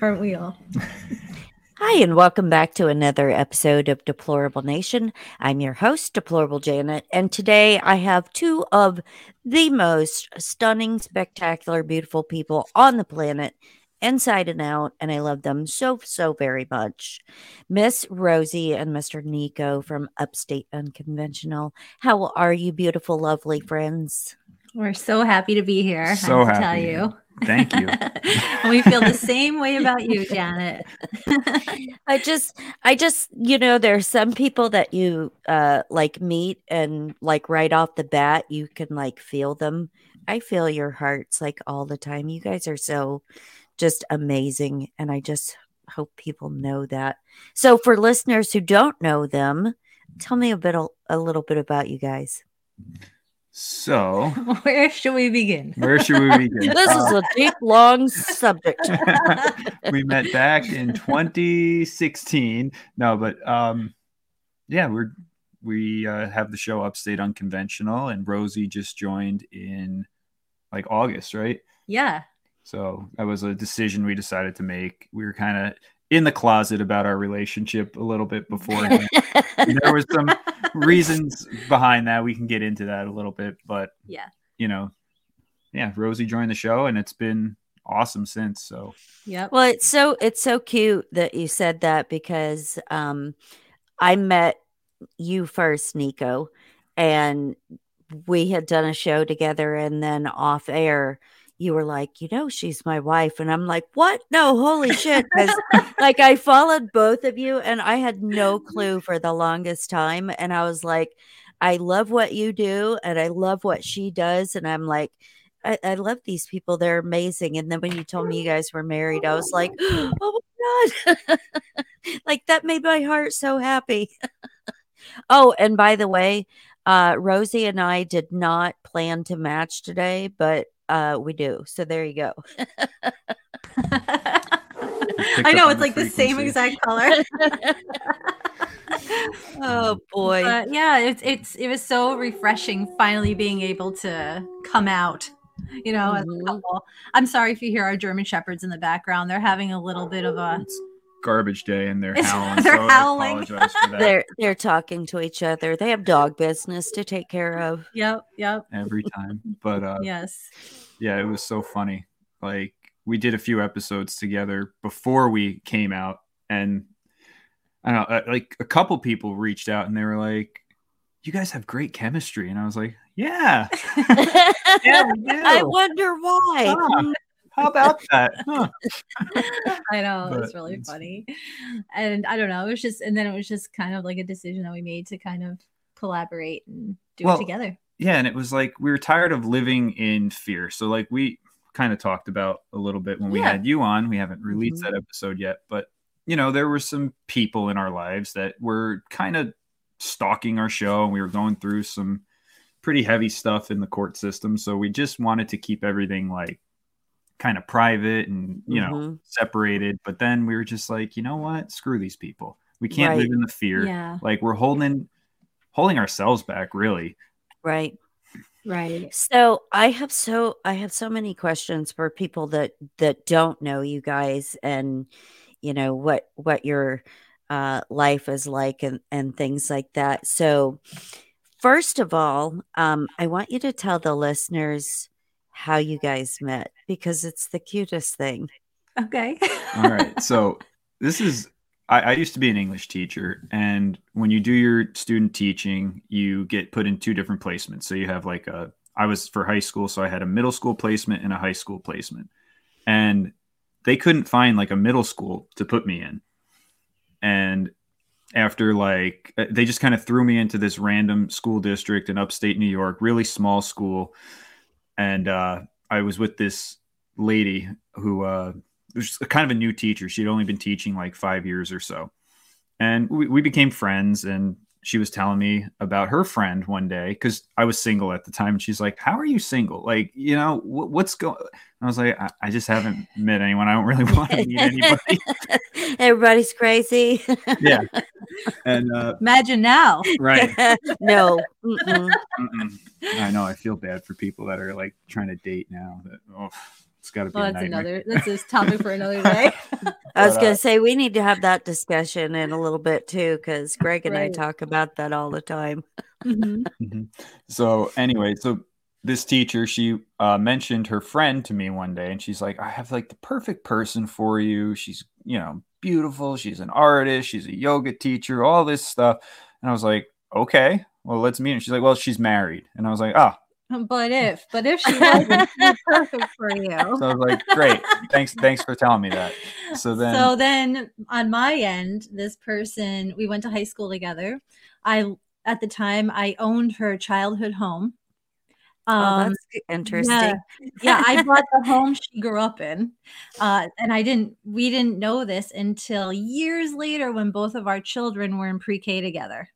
Aren't we all? Hi, and welcome back to another episode of Deplorable Nation. I'm your host, Deplorable Janet, and today I have two of the most stunning, spectacular, beautiful people on the planet, inside and out, and I love them so, so very much. Miss Rosie and Mr. Niko from Upstate Unconventional. How are you, beautiful, lovely friends? We're so happy to be here. So I to happy. tell you. Thank you. we feel the same way about you, Janet. I just, I just, you know, there's some people that you uh like meet and like right off the bat, you can like feel them. I feel your hearts like all the time. You guys are so just amazing. And I just hope people know that. So for listeners who don't know them, tell me a bit, a little bit about you guys. So, Where should we begin? where should we begin? This is a deep, long subject. we met back in 2016. No, but um, yeah, we're we uh, have the show Upstate Unconventional, and Rosie just joined in like August, right? yeah. So that was a decision we decided to make. We were kind of in the closet about our relationship a little bit before. there was some reasons behind that. We can get into that a little bit, but Yeah. you know, yeah, Rosie joined the show, and it's been awesome since. So yeah, Well, it's so it's so cute that you said that because um I met you first, Niko, and we had done a show together and then off air you were like, you know, she's my wife. And I'm like, what? No, holy shit. like I followed both of you and I had no clue for the longest time. And I was like, I love what you do and I love what she does. And I'm like, I, I love these people. They're amazing. And then when you told me you guys were married, I was like, oh my God. like that made my heart so happy. oh, and by the way, uh, Rosie and I did not plan to match today, but uh, we do. So there you go. I know it's the like the same exact color. oh boy. But yeah, it's it's it was so refreshing finally being able to come out. You know, as Mhm. a couple. I'm sorry if you hear our German shepherds in the background. They're having a little bit of a it's garbage day, and they're howling. they're so howling. for that they're they're talking to each other. They have dog business to take care of. yep, yep, every time. But uh, yes. yeah, it was so funny. Like we did a few episodes together before we came out, and I don't know, uh, like a couple people reached out and they were like, "You guys have great chemistry," and I was like, "Yeah, yeah, we do. I wonder why. Huh. How about that?" Huh. I know it's But really it's- funny, and I don't know. It was just, and then it was just kind of like a decision that we made to kind of collaborate and do Well, it together. yeah and it was like we were tired of living in fear so like we kind of talked about a little bit when we Yeah. had you on we haven't released Mhm. that episode yet but you know there were some people in our lives that were kind of stalking our show and we were going through some pretty heavy stuff in the court system so we just wanted to keep everything like kind of private and you know Mhm. separated but then we were just like you know what screw these people we can't Right. live in the fear Yeah, like we're holding holding ourselves back really Right. right. So I have so I have so many questions for people that that don't know you guys and you know what what your uh life is like and and things like that. So first of all, um I want you to tell the listeners how you guys met because it's the cutest thing. Okay. All right. So this is I, I used to be an English teacher, and when you do your student teaching, you get put in two different placements. So you have like a I was for high school, so I had a middle school placement and a high school placement. And they couldn't find like a middle school to put me in. And after like uh, they just kind of threw me into this random school district in upstate New York, really small school. And uh, I was with this lady who uh, was kind of a new teacher. She'd only been teaching like five years or so. And we, we became friends. And she was telling me about her friend one day because I was single at the time. And she's like, How are you single? Like, you know, wh- what's going I was like, I, I just haven't met anyone. I don't really want to meet anybody. Everybody's crazy. yeah. And, uh, Imagine now. right. no. Mm-mm. Mm-mm. I know. I feel bad for people that are like trying to date now. That, oh, It's got to be. Well, a that's another. That's a topic for another day. I was But, going uh, to say we need to have that discussion in a little bit too, because Greg and I talk about that all the time. Mhm. Mhm. So anyway, so this teacher she uh, mentioned her friend to me one day, and she's like, "I have like the perfect person for you. She's you know beautiful. She's an artist. She's a yoga teacher. All this stuff." And I was like, "Okay, well let's meet." And she's like, "Well, she's married." And I was like, "Ah." But if, but if she wasn't, perfect for you. So I was like, "Great, thanks, thanks for telling me that." So then, so then on my end, this person, we went to high school together. I at the time I owned her childhood home. Oh, Um, that's interesting. yeah, I bought the home she grew up in. Uh, and I didn't, we didn't know this until years later when both of our children were in pre K together.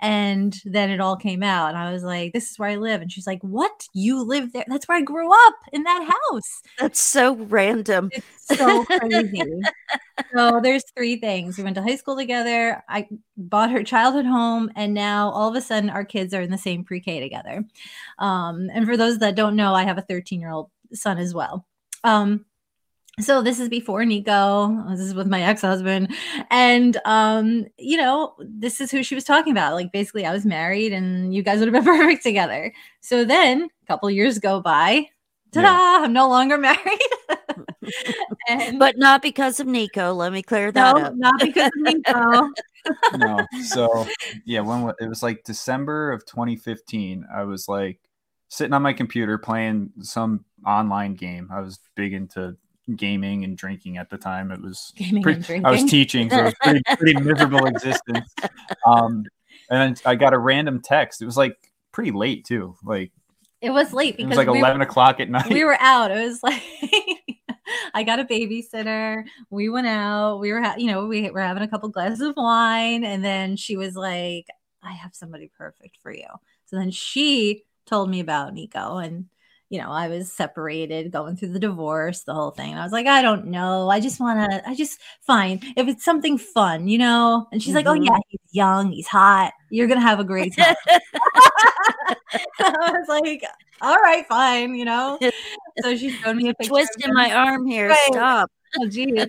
And then it all came out. And I was like, this is where I live. And she's like, what? You live there? That's where I grew up in that house. That's so random. It's so crazy. so there's three things. We went to high school together. I bought her childhood home, and now all of a sudden our kids are in the same pre-K together. Um, and for those that don't know, I have a 13 year old son as well. Um, so this is before Niko. This is with my ex-husband, and um, you know, this is who she was talking about. Like basically, I was married, and you guys would have been perfect together. So then, a couple years go by. Ta-da! Yeah. I'm no longer married. and But not because of Niko. Let me clear that no, up. not because of Niko. no. So yeah, when it was like December of 2015, I was like sitting on my computer playing some online game. I was big into gaming and drinking at the time. It was Gaming pretty- and drinking. I was teaching, so it was pretty, pretty miserable existence. Um, and then I got a random text. It was like pretty late too. Like it was late because it was like we, 11 o'clock at night. we were out. It was like I got a babysitter. We went out. We were, ha- you know, we were having a couple glasses of wine, and then she was like, "I have somebody perfect for you." So then she told me about Niko, and you know, I was separated, going through the divorce, the whole thing. And I was like, I don't know. I just want to, I just fine if it's something fun, you know. And she's like, Oh yeah, he's young, he's hot. You're gonna have a great time. I was like, all right, fine, you know. So she showed me a picture. Twisting my arm here. Right. Stop. Oh, geez.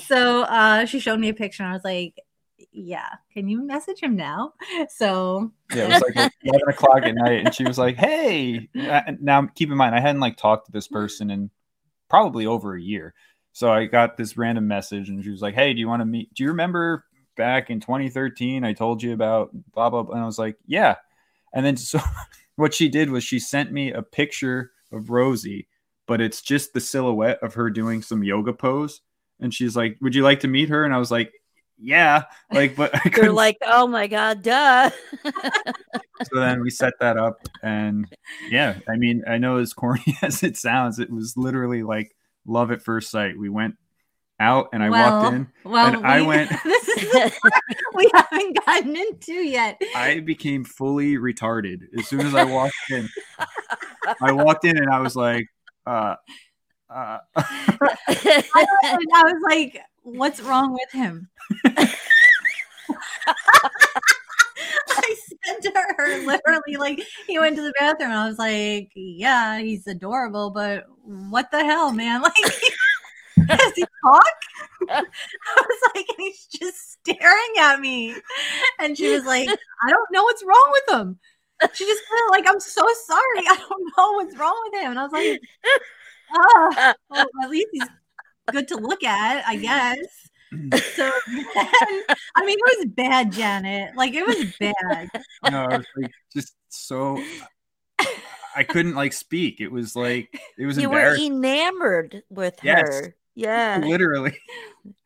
so uh, she showed me a picture, and I was like, "Yeah, can you message him now?" So Yeah, it was like 11 o'clock at night, and she was like, "Hey." Uh, Now, keep in mind, I hadn't like talked to this person in probably over a year, so I got this random message, and she was like, "Hey, do you want to meet? Do you remember back in 2013? I told you about blah blah." blah. And I was like, "Yeah." And then so, what she did was she sent me a picture of Rosie, but it's just the silhouette of her doing some yoga pose, and she's like, "Would you like to meet her?" And I was like. Yeah, like, but You're like, oh my God, duh. so then we set that up and yeah i mean i know as corny as it sounds it was literally like love at first sight we went out and i well, walked in well, and I went- this is the we haven't gotten into yet. i became fully retarded as soon as i walked in i walked in and i was like uh uh I, was- I was like, "What's wrong with him?" I said to her, literally, like he went to the bathroom, I was like, "Yeah, he's adorable, but what the hell, man? Like, does he talk?" I was like, he's just staring at me, and she was like, "I don't know what's wrong with him." She just of like, "I'm so sorry, I don't know what's wrong with him," and I was like, "Ah, well, at least he's good to look at, I guess." Mm. So then, I mean, it was bad, Janet. Like it was bad. no, I was like just so i couldn't like speak it was like it was you were enamored with Yes. her. Yeah. literally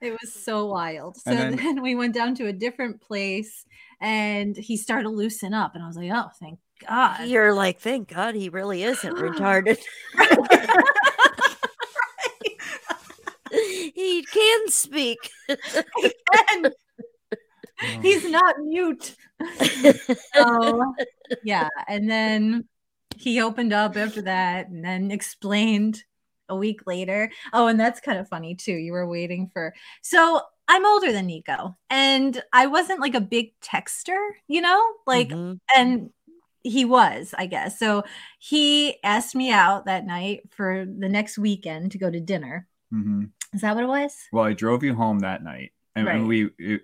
It was so wild. So then, then- we went down to a different place and he started to loosen up. And I was like, oh, thank God. You're like, thank God he really isn't retarded. he can speak. and he's not mute. So, yeah. And then he opened up after that and then explained a week later. Oh, and that's kind of funny too. You were waiting for. So I'm older than Niko and I wasn't like a big texter, you know? Like, Mhm. and he was, I guess. So he asked me out that night for the next weekend to go to dinner. Hmm Is that what it was? Well, I drove you home that night, and, and we, it,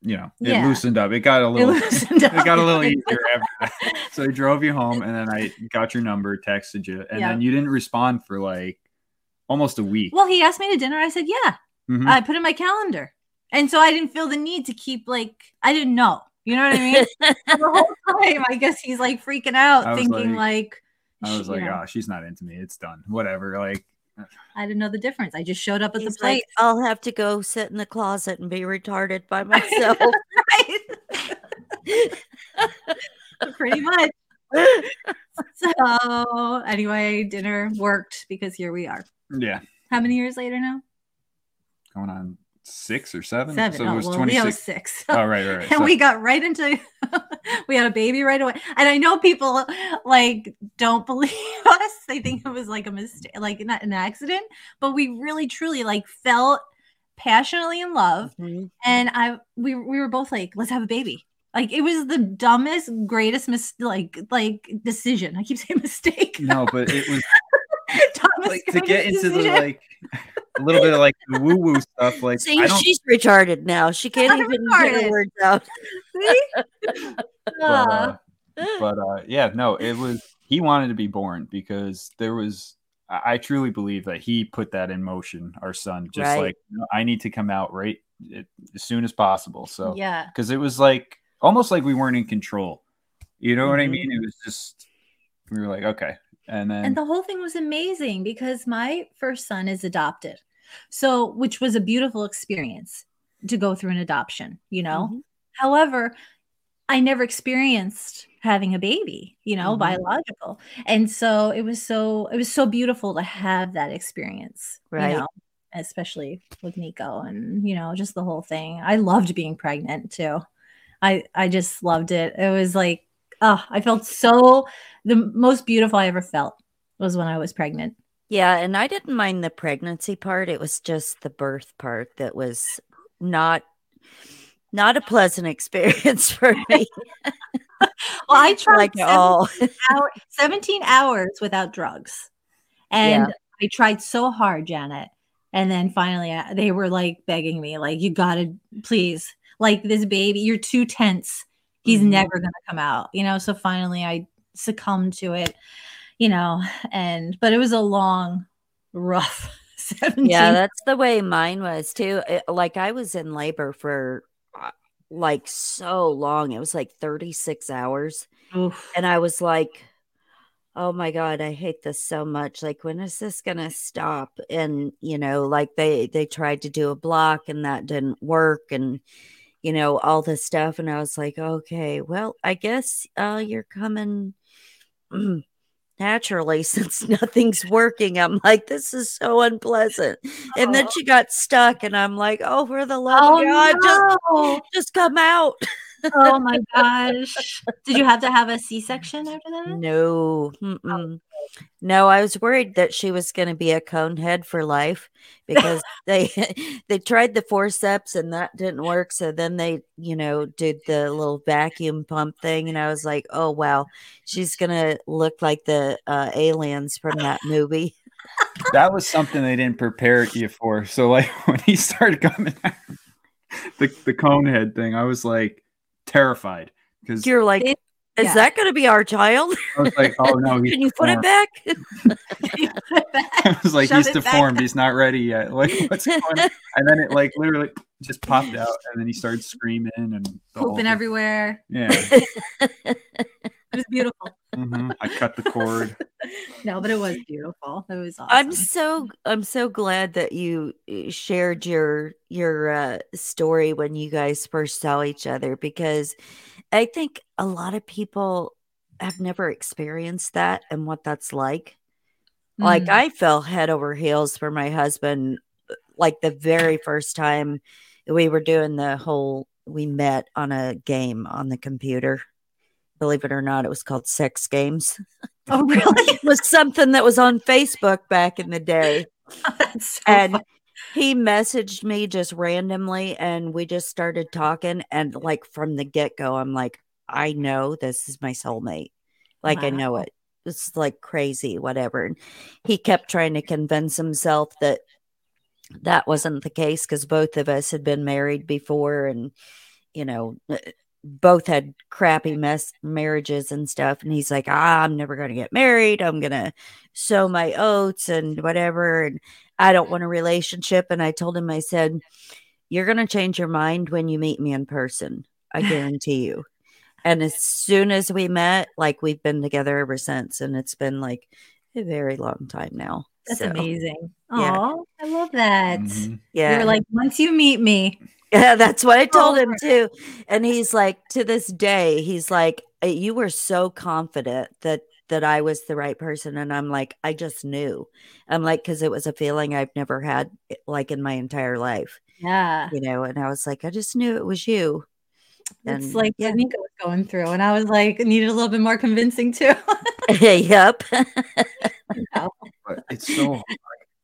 you know, it Yeah. loosened up. It got a little, it, up. got a little easier after that. So I drove you home, and then I got your number, texted you, and Yeah. then you didn't respond for like almost a week. Well, he asked me to dinner. I said, yeah. Mhm. I put it in my calendar. And so I didn't feel the need to keep like, I didn't know. You know what I mean? the whole time, I guess he's like freaking out, thinking like, I was like, know, oh, she's not into me. It's done. Whatever. Like, I didn't know the difference. I just showed up at He's the place. like, I'll have to go sit in the closet and be retarded by myself. right? Pretty much. So anyway, dinner worked because here we are. yeah, How many years later now? going on six or seven. Seven. So oh, it was well, twenty yeah, six. six. Oh, right, right, right. and So- we got right into we had a baby right away and i know people like don't believe us they think it was like a mistake like not an accident but we really truly like felt passionately in love Mhm. and i we, we were both like let's have a baby like it was the dumbest greatest mis- like like decision i keep saying mistake no, but it was dumbest, like to get greatest into the like a little bit of like woo woo stuff. Like, See, I don't. she's retarded now. She can't I'm even get retarded. her words out. See? but, Ah. uh, but uh, yeah, no, it was he wanted to be born because there was. I I truly believe that he put that in motion. Our son, just Right. like "No, I need to come out right it, as soon as possible. So yeah because it was like almost like we weren't in control. You know what I Mhm. mean? It was just we were like, okay, and then and the whole thing was amazing because my first son is adopted so which was a beautiful experience to go through an adoption you know Mhm. however i never experienced having a baby you know Mhm. biological and so it was so it was so beautiful to have that experience Right. you know especially with niko and you know just the whole thing i loved being pregnant too i i just loved it it was like oh i felt so the most beautiful i ever felt was when i was pregnant Yeah, and I didn't mind the pregnancy part. It was just the birth part that was not not a pleasant experience for me. well i tried like at all. hour, 17 hours without drugs. And I tried so hard, Janet. And then finally, uh, they were like begging me, like, you gotta please, like, this baby, you're too tense. He's Mhm. never gonna come out, you know. So finally, I succumbed to it, you know. And but it was a long, rough 17. Yeah, that's the way mine was too. It- like I was in labor for uh, like so long. It was like 36 hours. Oof. And I was like, oh my God, I hate this so much. Like, when is this going to stop? And, you know, like they, they tried to do a block and that didn't work. And, you know, all this stuff. And I was like, okay, well, I guess uh, you're coming naturally since nothing's working. I'm like, this is so unpleasant. And then she got stuck, and I'm like, oh, for the love Oh, of God, just, no. just come out. oh my gosh. Did you have to have a C section after that? No, mm-mm. no, I was worried that she was going to be a cone head for life because they they tried the forceps and that didn't work. So then they, you know, did the little vacuum pump thing, and I was like, oh wow, she's gonna look like the uh, aliens from that movie. that was something they didn't prepare you for. So like when he started coming, out, the the cone head thing, I was like terrified because You're like, is yeah. that going to be our child? I was like, oh no, Can you put it back? I was like, Shove he's it back. deformed. He's not ready yet. Like what's going on? And then it like literally just popped out, and then he started screaming and the whole Pooping everywhere. Yeah, It was beautiful. mhm. I cut the cord. No, but it was beautiful. It was awesome. I'm so I'm so glad that you uh, shared your your uh, story when you guys first saw each other because I think a lot of people have never experienced that and what that's like. Like Mm. I fell head over heels for my husband uh, like the very first time we were doing the whole we met on a game on the computer. Believe it or not, it was called Sex Games. Oh, really? It was something that was on Facebook back in the day. So and fun. he messaged me just randomly and we just started talking and like from the get-go i'm like I know this is my soulmate. Like I know it. It's like crazy, whatever. And he kept trying to convince himself that that wasn't the case because both of us had been married before and you know both had crappy mess marriages and stuff and he's like ah, i'm never going to get married. I'm going to sow my oats and whatever and i don't want a relationship. And i told him i said you're going to change your mind when you meet me in person i guarantee you. And as soon as we met like we've been together ever since and it's been like a very long time now That's So, amazing. yeah. Oh, I love that. Mhm. yeah You're like, once you meet me, Yeah, that's what I told him too. And he's like, to this day, he's like, "Uh, you were so confident that that I was the right person. And I'm like, I just knew. I'm like, because it was a feeling I've never had eh, like in my entire life, yeah, you know. And I was like, I just knew it was you. it's like yeah. Niko was going through, and I was like, needed a little bit more convincing too. yep. Oh. but it's so hard,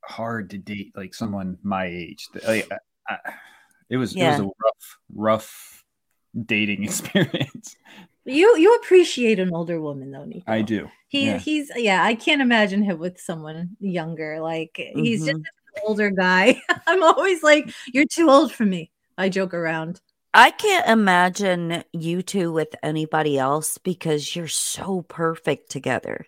hard to date like someone my age. Like, I, I, it was Yeah. it was a rough, rough dating experience. you you appreciate an older woman though, Niko. I do. He yeah. he's yeah. I can't imagine him with someone younger. Like he's mm-hmm. just an older guy. I'm always like, you're too old for me. I joke around. I can't imagine you two with anybody else because you're so perfect together.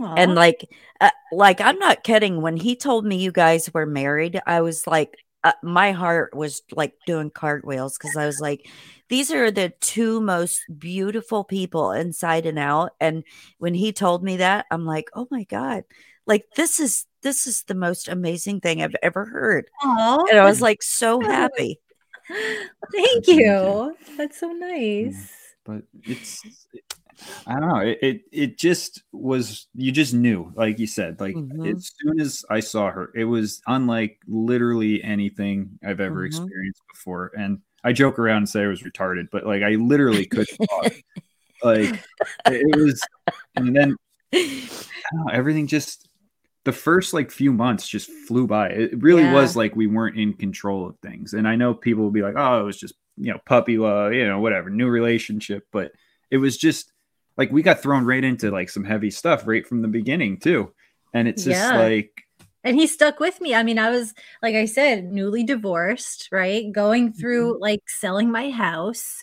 And like uh, like i'm not kidding. When he told me you guys were married i was like uh, my heart was like doing cartwheels because i was like these are the two most beautiful people inside and out. And when he told me that i'm like oh my god. Like this is this is the most amazing thing i've ever heard. Aw, and i was like so happy. Thank Thank you. you. That's so nice. But it's I don't know. It, it it just was you just knew, like you said, like Mhm. as soon as I saw her, it was unlike literally anything I've ever Mhm. experienced before. And I joke around and say I was retarded, but like I literally couldn't talk. Like it was, and then I don't know, everything just the first like few months just flew by. It really Yeah. was like we weren't in control of things. And I know people will be like, "Oh, it was just you know puppy love, you know, whatever, new relationship," but it was just like we got thrown right into like some heavy stuff right from the beginning too. And it's just Yeah. like and he stuck with me. I mean, I was like I said, newly divorced, right? Going through like selling my house.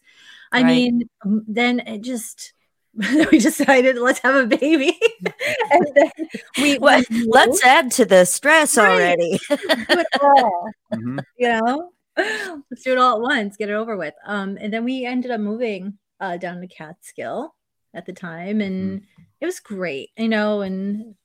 I Right. mean, then it just we decided let's have a baby, and then we, Well, we let's add to the stress Right. already do it all. mhm. you know let's do it all at once get it over with um and then we ended up moving uh down to catskill at the time and it was great you know and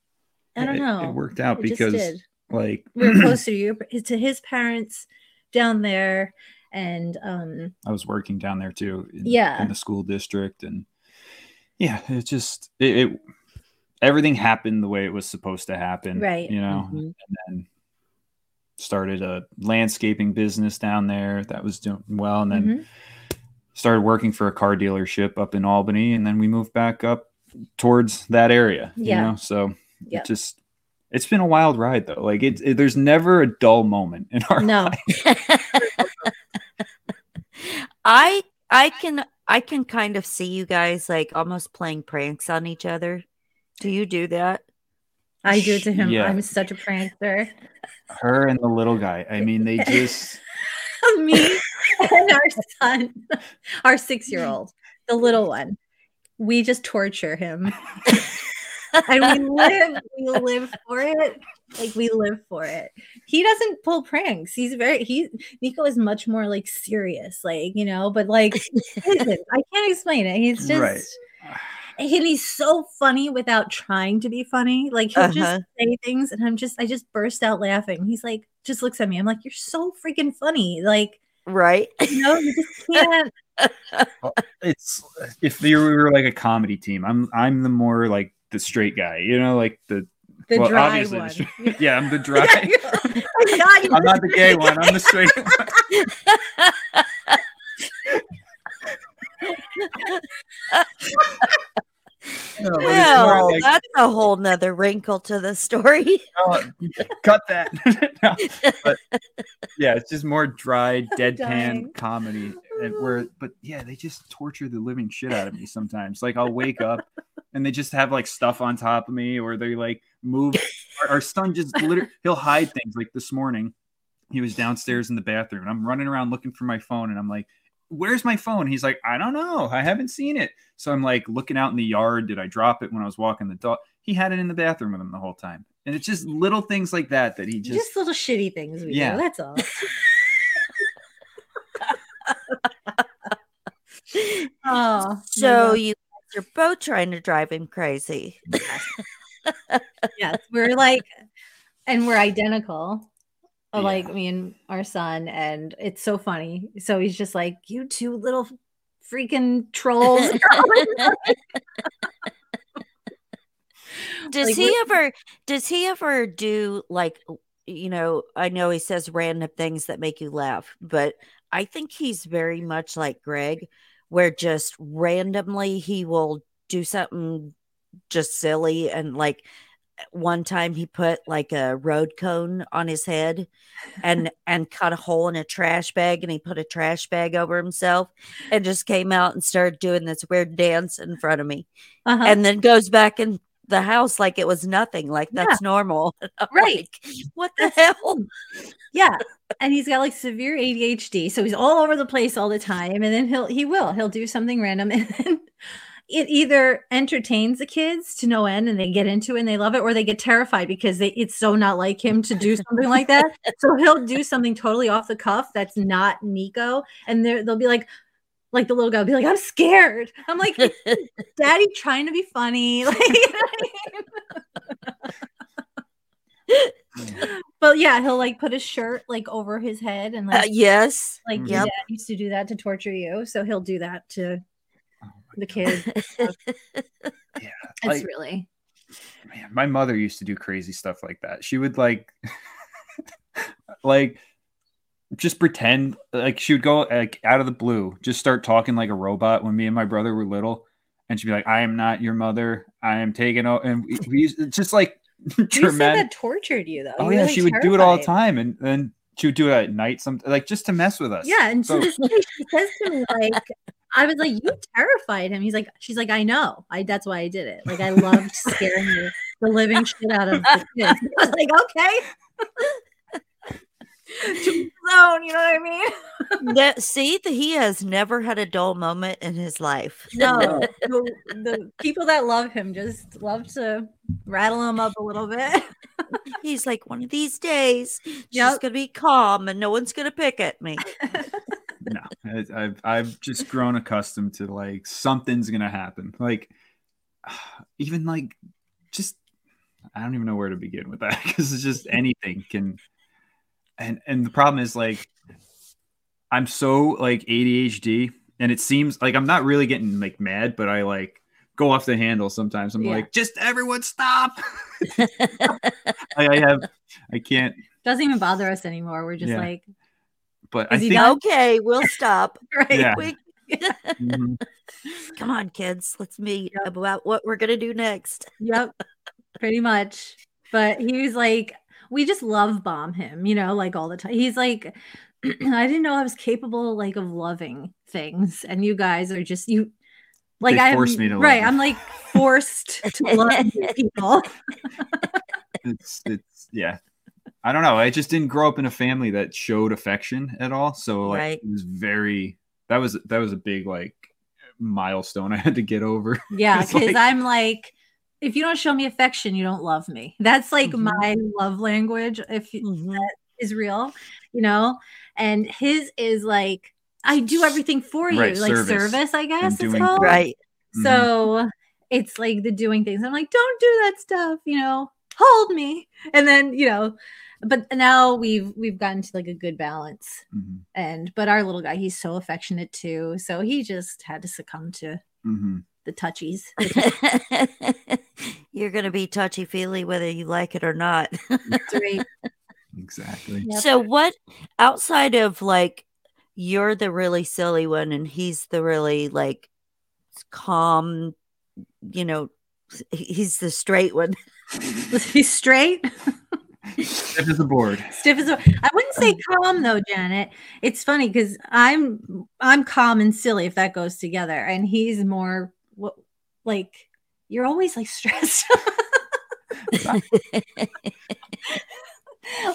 i don't it, know It worked out It because like we were close to you to his parents down there and um I was working down there too. In, Yeah. in the school district, and yeah, it just it, it everything happened the way it was supposed to happen. Right. You know, Mhm. and then started a landscaping business down there that was doing well, and then mhm. started working for a car dealership up in Albany, and then we moved back up towards that area. Yeah. You know, so Yeah. it just. It's been a wild ride though. Like it's it, there's never a dull moment in our no I I can I can kind of see you guys like almost playing pranks on each other. Do you do that? I do it to him. Yeah. i'm such a prankster her and the little guy. I mean, they just me and our son our six-year-old the little one. We just torture him. And we live we live for it. Like we live for it. He doesn't pull pranks. He's very he niko is much more like serious like you know but like i can't explain it. He's just Right. And he's so funny without trying to be funny like he'll Uh-huh. just say things and i'm just i just burst out laughing he's like just looks at me i'm like you're so freaking funny like Right? you know you just can't it's if you were like a comedy team, I'm I'm the more like the straight guy, you know, like the the well, dry obviously the one straight- yeah, I'm the dry. oh God, I'm not the gay one. I'm the straight one. No, but it's more well, like, that's a whole nother wrinkle to the story. oh, cut that. No, but yeah, it's just more dry, deadpan comedy. and where but yeah they just torture the living shit out of me sometimes like i'll wake up and they just have like stuff on top of me or they like move our, our son just literally he'll hide things like this morning he was downstairs in the bathroom and i'm running around looking for my phone and i'm like where's my phone he's like i don't know i haven't seen it so i'm like looking out in the yard did i drop it when i was walking the dog he had it in the bathroom with him the whole time and it's just little things like that that he just, Just, little shitty things we Yeah. do. That's all. oh, So you guys are both trying to drive him crazy. yes, we're like, and we're identical. Yeah. Like me and our son, and it's so funny. So he's just like, "You two little freaking trolls." Does Like, he ever does he ever do like you know, I know he says random things that make you laugh, but I think he's very much like Greg, where just randomly he will do something just silly and like one time he put like a road cone on his head and and cut a hole in a trash bag and he put a trash bag over himself and just came out and started doing this weird dance in front of me Uh-huh. and then goes back in the house like it was nothing, like Yeah. that's normal. Right. like, what the hell? yeah, and he's got like severe ADHD, so he's all over the place all the time. And then he'll he will he'll do something random, and then it either entertains the kids to no end, and they get into it and they love it, or they get terrified because they, it's so not like him to do something like that. So he'll do something totally off the cuff that's not Niko, and they'll be like. Like the little guy will be like, I'm scared. I'm like, Daddy trying to be funny. Like, you know I mean? but yeah, he'll like put his shirt like over his head and Uh, like yes. like your yep. dad used to do that to torture you. So he'll do that to the God. kids. yeah It's like, really man, my mother used to do crazy stuff like that. She would like, like, just pretend like she would go like out of the blue, just start talking like a robot when me and my brother were little, and she'd be like, "I am not your mother. I am taking over." And we, we used just like you said dramatic. that tortured you though. Oh You yeah, were, she like, would do it all the time, and then she would do it at night, some like just to mess with us. Yeah, and So- to this day she says to me like I was like, you terrified him. He's like, she's like, I know. I that's why I did it. Like I loved scaring the, the living shit out of the kids. I was like, okay. to his you know what I mean? See, that he has never had a dull moment in his life. No, the, the people that love him just love to rattle him up a little bit. He's like, one of these days, she's Yep. gonna be calm and no one's gonna pick at me. No, I- I've I've just grown accustomed to like something's gonna happen. Like even like just I don't even know where to begin with that because it's just anything can. And and the problem is like I'm so like ADHD, and it seems like I'm not really getting like mad, but I like go off the handle sometimes. I'm Yeah. like, just everyone stop. I, I have I can't, Doesn't even bother us anymore. We're just Yeah. like, but Is he think okay, we'll stop. right. Yeah. We- Mhm. come on, kids, let's meet about what we're gonna do next. Yep, pretty much. But he was like, we just love bomb him, you know, like all the time. He's like, I didn't know I was capable like of loving things, and you guys are just you. Like They I forced me to love right. them. I'm like forced to love people. it's it's yeah i don't know i just didn't grow up in a family that showed affection at all so like Right. it was very that was that was a big like milestone i had to get over Yeah, because like- I'm like, if you don't show me affection, you don't love me. That's like Mhm. my love language. If you- Mhm. is real, you know, and his is like, I do everything for you, Right, like service service, I guess it's doing called. Right. Mhm. So it's like the doing things. I'm like, don't do that stuff, you know, hold me. And then, you know, but now we've we've gotten to like a good balance. Mhm. And but our little guy, he's so affectionate too. So he just had to succumb to Mhm. the touchies. You're gonna be touchy feely whether you like it or not. That's right. exactly Yep. So what outside of like you're the really silly one and he's the really like calm, you know, he's the straight one. he's straight. Stiff as a board. Stiff as a I wouldn't say calm though, Janet. It's funny because I'm I'm calm and silly if that goes together, and he's more what like you're always like stressed.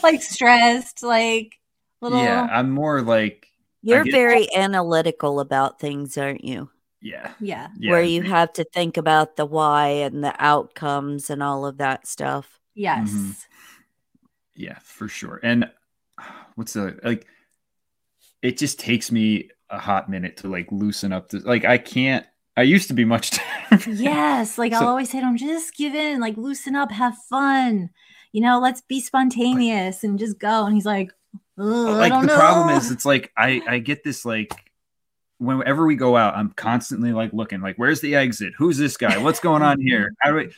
like stressed, like little Yeah, I'm more like You're get- very analytical about things, aren't you? yeah, yeah. yeah. Where you have to think about the why and the outcomes and all of that stuff. Yes. Mhm. Yeah, for sure. And what's the like? It just takes me a hot minute to like loosen up. The, like I can't. I used to be much. different. Yes, like I'll always say him, just give in, like loosen up, have fun. You know, let's be spontaneous and just go. And he's like, "Ugh, I like the know. problem is, it's like I I get this like. Whenever we go out, I'm constantly like looking, like, where's the exit? Who's this guy? What's going on here? How do we?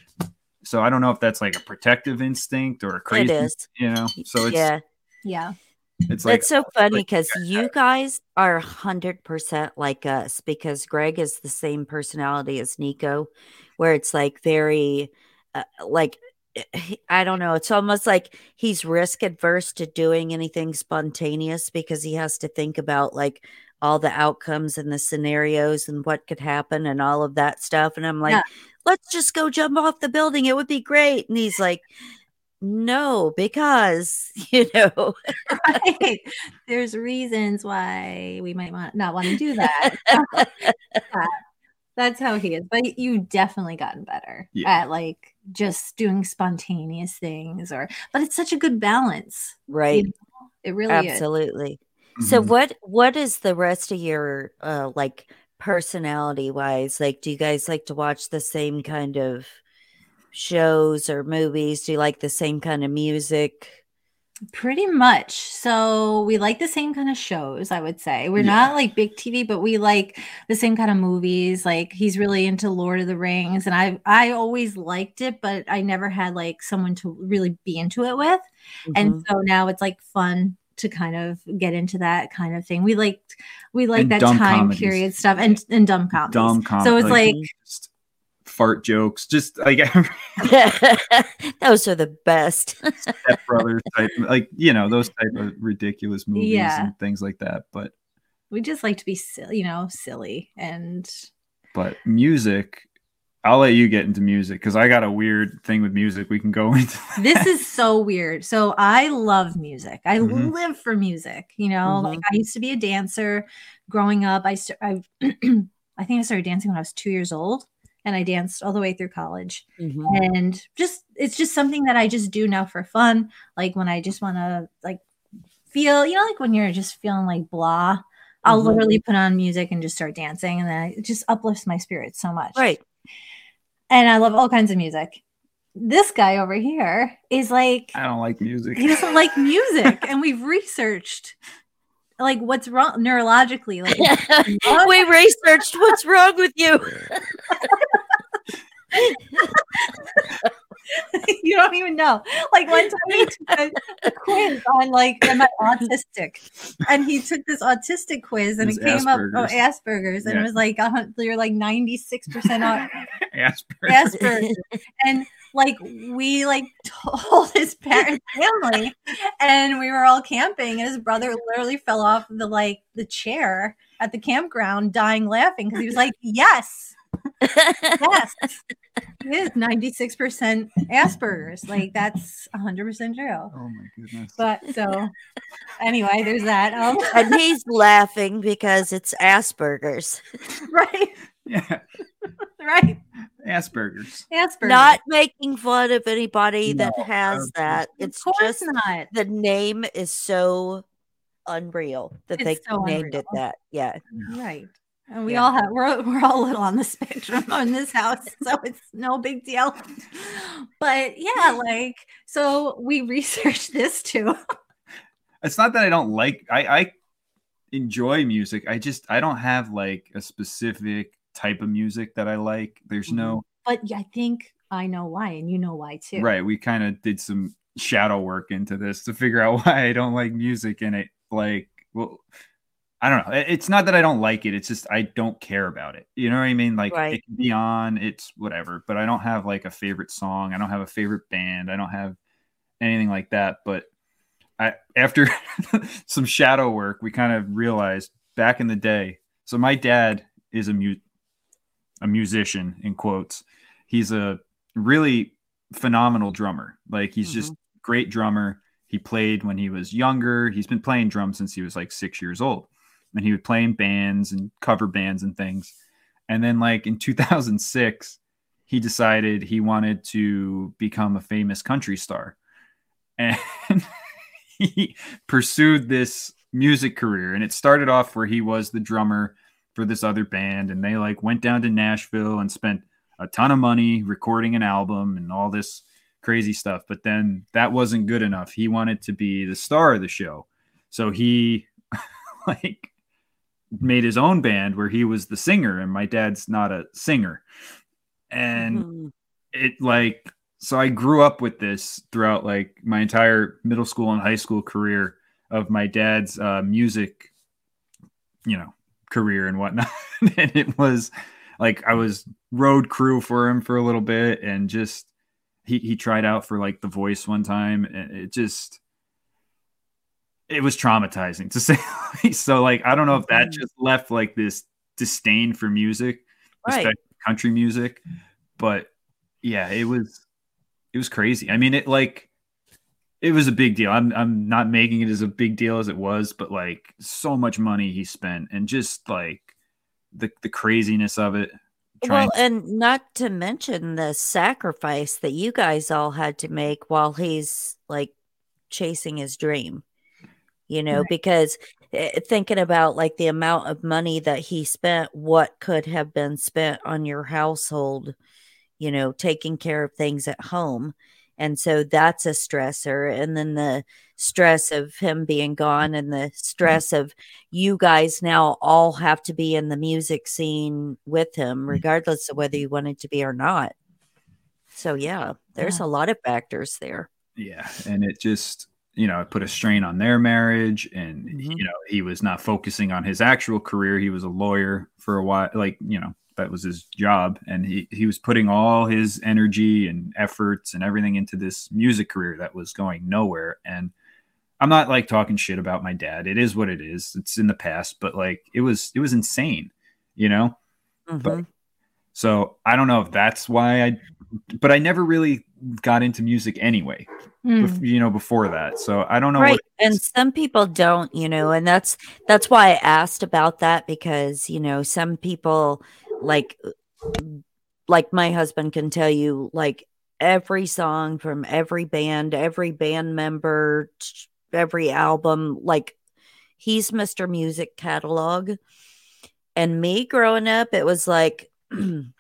So I don't know if that's like a protective instinct or a crazy, It is. you know. So it's yeah. yeah, it's like It's so funny like, because you guys are 100% like us because Greg is the same personality as Niko, where it's like very, uh, like, I don't know. It's almost like he's risk adverse to doing anything spontaneous because he has to think about like all the outcomes and the scenarios and what could happen and all of that stuff. And I'm like, Yeah. Let's just go jump off the building. It would be great. And he's like, no, because, you know, right. There's reasons why we might want, not want to do that. That's how he is. But you definitely gotten better Yeah. at like just doing spontaneous things or but it's such a good balance. right. It really is. Absolutely. So Mhm. what what is the rest of your uh like personality wise? Like do you guys like to watch the same kind of shows or movies? Do you like the same kind of music? Pretty much. So we like the same kind of shows, I would say. We're Yeah. not like big TV, but we like the same kind of movies. Like he's really into Lord of the Rings and I I always liked it, but I never had like someone to really be into it with. And Mhm. so now it's like fun to kind of get into that kind of thing. We like we like that time comedies. period stuff and and dumb comedies. dumb com- so it's like, just fart jokes, just like Those are the best. Step Brothers type, like you know those type of ridiculous movies Yeah. and things like that. But we just like to be silly, you know, silly and but music, I'll let you get into music because I got a weird thing with music. We can go into this is so weird. So I love music. I Mhm. live for music. You know, Mhm. like I used to be a dancer growing up. I st- I, I think I started dancing when I was two years old, and I danced all the way through college. Mhm. And just it's just something that I just do now for fun. Like when I just want to like feel, you know, like when you're just feeling like blah. I'll Mhm. literally put on music and just start dancing, and then it just uplifts my spirits so much Right. And I love all kinds of music. This guy over here is like I don't like music. he doesn't like music, and we've researched like what's wrong neurologically. Like we researched what's wrong with you. you don't even know. Like one time he took a, a quiz on like am I autistic, and he took this autistic quiz, and It it, came up oh Asperger's. Asperger's, and Yeah. it was like uh, you're like ninety six percent Asperger's. Asperger's. and like we like told his parents family and we were all camping and his brother literally fell off the like the chair at the campground dying laughing because he was like yes yes it is 96% asperger's like that's 100% true Oh my goodness. but so anyway there's that um, and he's laughing because it's Asperger's. right yeah, right Asperger's. asperger's Not making fun of anybody that has of that. It's course just not the name is so unreal that they so named it unreal. that. Yeah. Right. And we Yeah. all have we're we're all a little on the spectrum in this house, so it's no big deal. But yeah, like so we researched this too. It's not that I don't like. I I enjoy music. I just I don't have like a specific type of music that I like. There's no mm-hmm. But I think I know why, and you know why too. right. We kind of did some shadow work into this to figure out why I don't like music and it like well I don't know. It's not that I don't like it. It's just I don't care about it. You know what I mean? Like Right. it can be on, it's whatever, but I don't have like a favorite song. I don't have a favorite band. I don't have anything like that. But I, after some shadow work, we kind of realized back in the day. So my dad is a mu- a musician in quotes. He's a really phenomenal drummer. Like he's just mm-hmm. great drummer. He played when he was younger. He's been playing drums since he was like six years old. And he would play in bands and cover bands and things. And then, like in 2006, he decided he wanted to become a famous country star. And he pursued this music career. And it started off where he was the drummer for this other band. And they like went down to Nashville and spent a ton of money recording an album and all this crazy stuff. But then that wasn't good enough. He wanted to be the star of the show. So he like made his own band where he was the singer and my dad's not a singer. And Mhm. it like so I grew up with this throughout like my entire middle school and high school career of my dad's uh, music, you know, career and whatnot. and it was like I was road crew for him for a little bit, and just he he tried out for like The Voice one time, and it just it was traumatizing to say. so like I don't know if that Mhm. just left like this disdain for music, Right. especially country music, but yeah, it was it was crazy. I mean, it like it was a big deal. I'm I'm not making it as a big deal as it was, but like so much money he spent and just like the the craziness of it. Well, and not to mention the sacrifice that you guys all had to make while he's like chasing his dream. You know, because eh, thinking about like the amount of money that he spent, what could have been spent on your household, you know, taking care of things at home. And so that's a stressor. And then the stress of him being gone and the stress of you guys now all have to be in the music scene with him, regardless of whether you wanted to be or not. So, yeah, there's Yeah. a lot of factors there. yeah, and it just you know it put a strain on their marriage, and Mhm. you know he was not focusing on his actual career. He was a lawyer for a while, like you know that was his job, and he he was putting all his energy and efforts and everything into this music career that was going nowhere. And I'm not like talking shit about my dad. It is what it is. It's in the past, but like it was it was insane, you know. Mhm. So I don't know if that's why I, but I never really got into music anyway. Bef- mm. you know, before that. So I don't know. right What, and some people don't you know and that's that's why i asked about that because you know some people like like my husband can tell you like every song from every band every band member every album like he's mr music catalog and me growing up it was like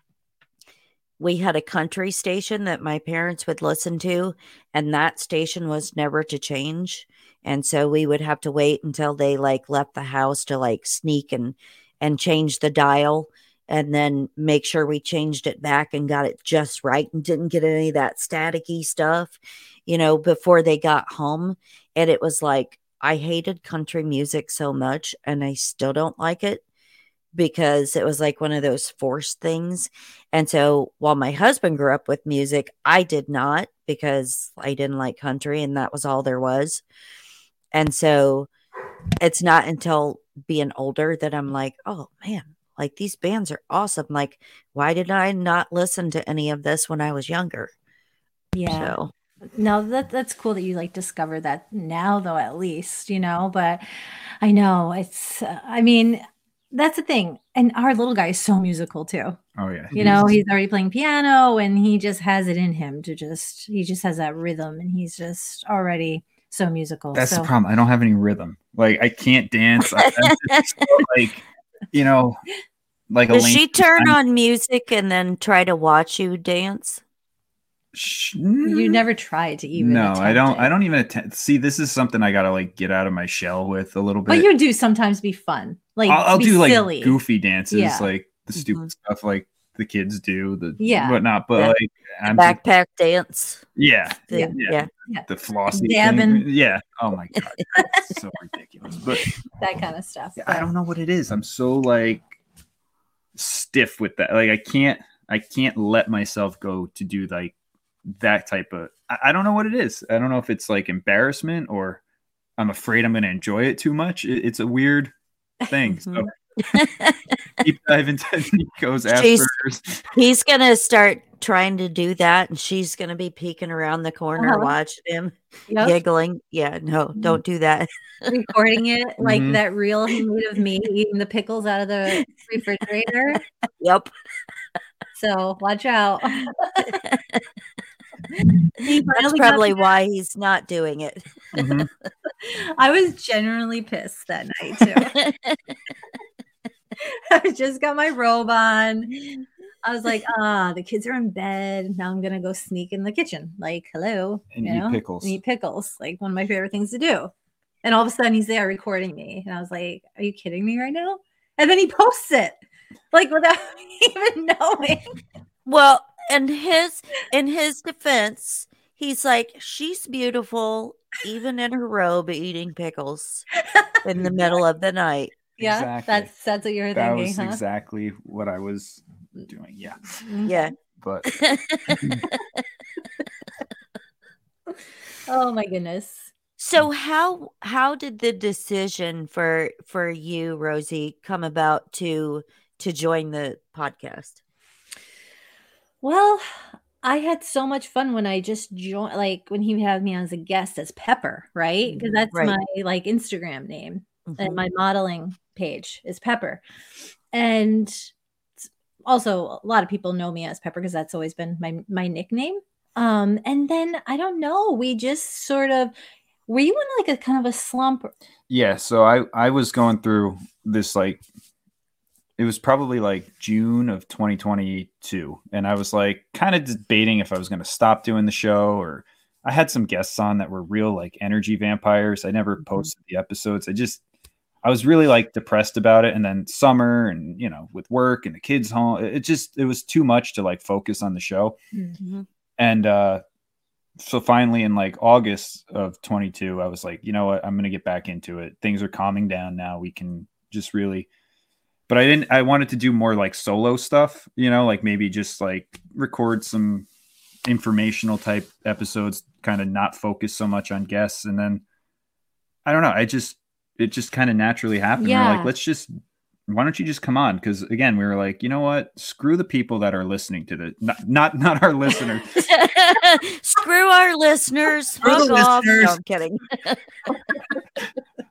we had a country station that my parents would listen to and that station was never to change. And so we would have to wait until they like left the house to like sneak and and change the dial and then make sure we changed it back and got it just right and didn't get any of that staticky stuff you know before they got home. And it was like i hated country music so much and i still don't like it because it was like one of those forced things and so while my husband grew up with music, I did not because I didn't like country and that was all there was. And so it's not until being older that I'm like, oh man, like these bands are awesome. Like, why did I not listen to any of this when I was younger? Yeah. So, No, that that's cool that you like discover that now, though, at least, you know. But I know it's, uh, I mean, that's the thing. And our little guy is so musical too. oh yeah, You know, he's already playing piano and he just has it in him to just, he just has that rhythm and he's just already so musical. that's so, the problem. I don't have any rhythm. Like I can't dance. I, so, like you know, like does lame- she turn I'm- on music and then try to watch you dance? Sh- you mm. never tried to even. No, I don't. it. I don't even attempt. See, this is something I gotta like get out of my shell with a little bit. But you do sometimes be fun. Like, I'll, I'll be do like goofy dances, Yeah. like the stupid mm-hmm. stuff, like the kids do, the Yeah. whatnot. But Yeah. like, I'm Backpack dance. yeah, thing, Yeah. yeah. the flossy Dabbing. thing. Yeah. Oh my god, that's so ridiculous. But that kind of stuff. Yeah, I don't know what it is. I'm so like stiff with that. Like I can't I can't let myself go to do like that type of I, I don't know what it is. I don't know if it's like embarrassment or I'm afraid I'm going to enjoy it too much. It, it's a weird thing. So deep dive into Niko's She's- Asperger's. He's gonna start trying to do that, and she's gonna be peeking around the corner, Uh-huh. watching him Yep. giggling. Yeah, no, don't do that. recording it like Mhm. that reel he made of me eating the pickles out of the refrigerator. Yep. So watch out. He That's probably me- why he's not doing it. Mhm. I was genuinely pissed that night too. I just got my robe on. I was like, ah, the kids are in bed. Now I'm gonna go sneak in the kitchen. Like, hello, And you eat know, pickles. and eat pickles. Like one of my favorite things to do. And all of a sudden, he's there recording me, and I was like, "Are you kidding me right now?" And then he posts it, like without even knowing. Well, and his in his defense, he's like, she's beautiful, even in her robe, eating pickles in the middle of the night. Yeah, Exactly. that's that's what you're That thinking, was huh? exactly what I was doing. Yeah. Mhm. Yeah. But Oh my goodness. So how how did the decision for for you, Rosie, come about to to join the podcast? Well, I had so much fun when I just joined, like when he had me as a guest as Pepper, right? Because that's Right. my like Instagram name and Mhm. my modeling page is Pepper. And also, a lot of people know me as Pepper because that's always been my my nickname. Um, and then I don't know, we just sort of were you in like a kind of a slump? yeah, so I I was going through this like it was probably like June of 2022 and I was like kind of debating if I was going to stop doing the show or I had some guests on that were real like energy vampires. I never Mhm. posted the episodes. I just I was really like depressed about it and then summer and you know with work and the kids home it just it was too much to like focus on the show. Mhm. and uh so finally in like august of 22 i was like you know what i'm gonna get back into it things are calming down now we can just really but i didn't i wanted to do more like solo stuff you know like maybe just like record some informational type episodes kind of not focus so much on guests and then i don't know i just it just kind of naturally happened we are Yeah. like let's just why don't you just come on because again we were like you know what screw the people that are listening to the not not, not our listeners Screw our listeners. Screw the Fuck off. listeners. No, I'm kidding.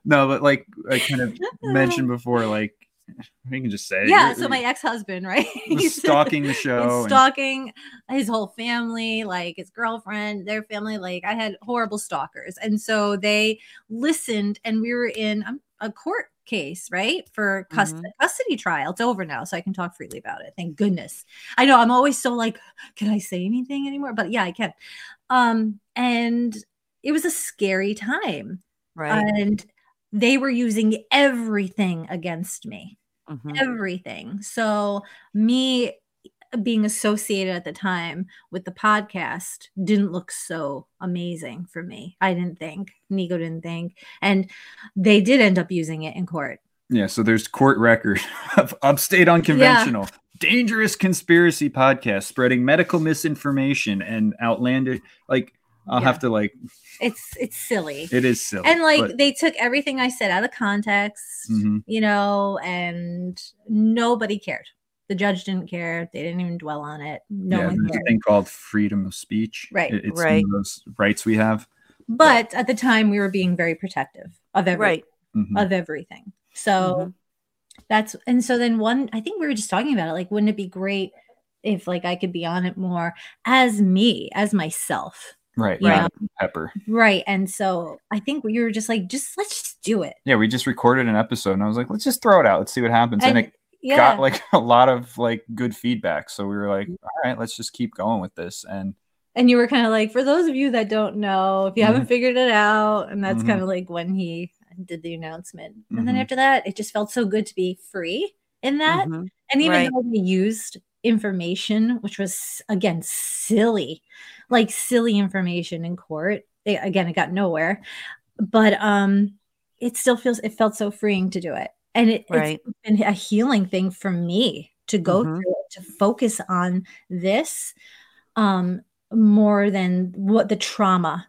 no but like i kind of mentioned before like we can just say. Yeah, so my ex-husband, right? He's- stalking the and show and- stalking his whole family, like his girlfriend, their family. Like I had horrible stalkers, and so they listened, and we were in um, a court case, right, for cus- Mhm. custody trial. It's over now, so I can talk freely about it. Thank goodness. I know I'm always so like, can I say anything anymore? But yeah, I can. Um, and it was a scary time, Right. and they were using everything against me Mhm. everything. So me being associated at the time with the podcast didn't look so amazing for me. I didn't think. Niko didn't think. And they did end up using it in court. yeah so there's court record of upstate unconventional dangerous conspiracy podcast spreading medical misinformation and outlandish like i'll Yeah. have to like It's it's silly. it is silly and like but- they took everything I said out of context, Mhm. you know, and nobody cared. The judge didn't care. They didn't even dwell on it. No yeah, one there's a thing called freedom of speech Right. It- it's Right. one of those rights we have But at the time we were being very protective of every Right. Mhm. of everything. So Mhm. that's and so then one I think we were just talking about it like wouldn't it be great if like I could be on it more as me as myself right Yeah. not pepper right and so I think we were just like just let's just do it yeah we just recorded an episode and i was like let's just throw it out let's see what happens and, and it yeah got like a lot of like good feedback so we were like all right let's just keep going with this and and you were kind of like for those of you that don't know if you haven't Mhm. figured it out and that's Mhm. kind of like when he did the announcement and then Mhm. after that it just felt so good to be free in that Mhm. And even Right. though they used information, which was again silly, like silly information in court, they again it got nowhere. But um it still feels it felt so freeing to do it. And it, Right. it's been a healing thing for me to go Mhm. through it, to focus on this. Um more than what the trauma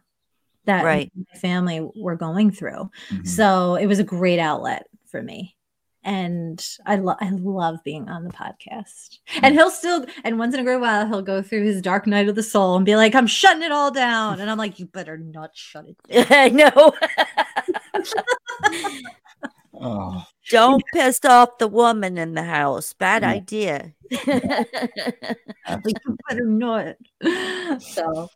that Right. my family were going through. Mhm. So it was a great outlet for me. And I love I love being on the podcast. Hmm. And he'll still and once in a great while he'll go through his dark night of the soul and be like, I'm shutting it all down. And I'm like, you better not shut it down. I know. Oh, Don't piss off the woman in the house. Bad Yeah. idea. Like, you better not. So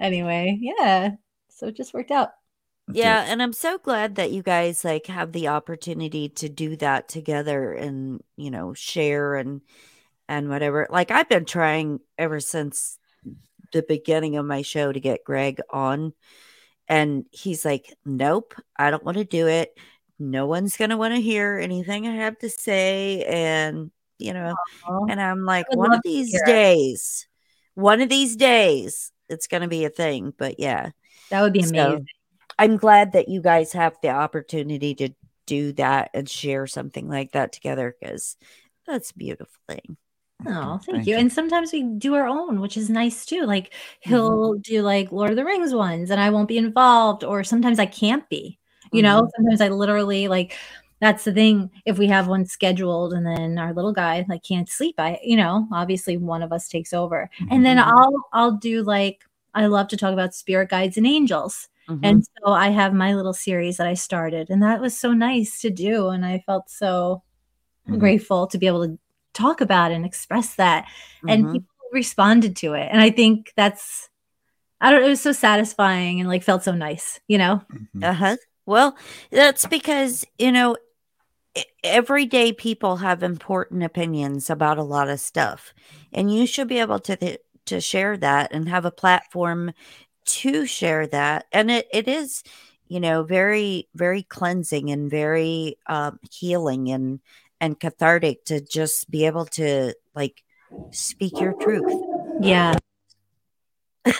anyway, yeah. So it just worked out. Yeah, and I'm so glad that you guys like have the opportunity to do that together and, you know, share and and whatever. Like I've been trying ever since the beginning of my show to get Greg on and he's like, "Nope, I don't want to do it. No one's going to want to hear anything I have to say." And, you know, Aw. and I'm like, one of these it. days, one of these days, it's going to be a thing. But yeah, That would be So, amazing. I'm glad that you guys have the opportunity to do that and share something like that together because that's a beautiful thing. Oh, thank, you. And sometimes we do our own, which is nice too. Like he'll do like Lord of the Rings ones and I won't be involved, or sometimes I can't be. You know, sometimes I literally like that's the thing. If we have one scheduled and then our little guy like can't sleep, I you know, obviously one of us takes over. And then Mhm. I'll I'll do like I love to talk about spirit guides and angels. Mhm. And so I have my little series that I started, and that was so nice to do. And I felt so Mhm. grateful to be able to talk about and express that. And Mhm. people responded to it. And I think that's, I don't know, it was so satisfying and like felt so nice, you know? Mhm. Uh-huh. Well, that's because, you know, everyday people have important opinions about a lot of stuff. And you should be able to th- to share that and have a platform to share that. And it, it is, you know, very, very cleansing and very um, healing and and cathartic to just be able to like speak your truth. Yeah.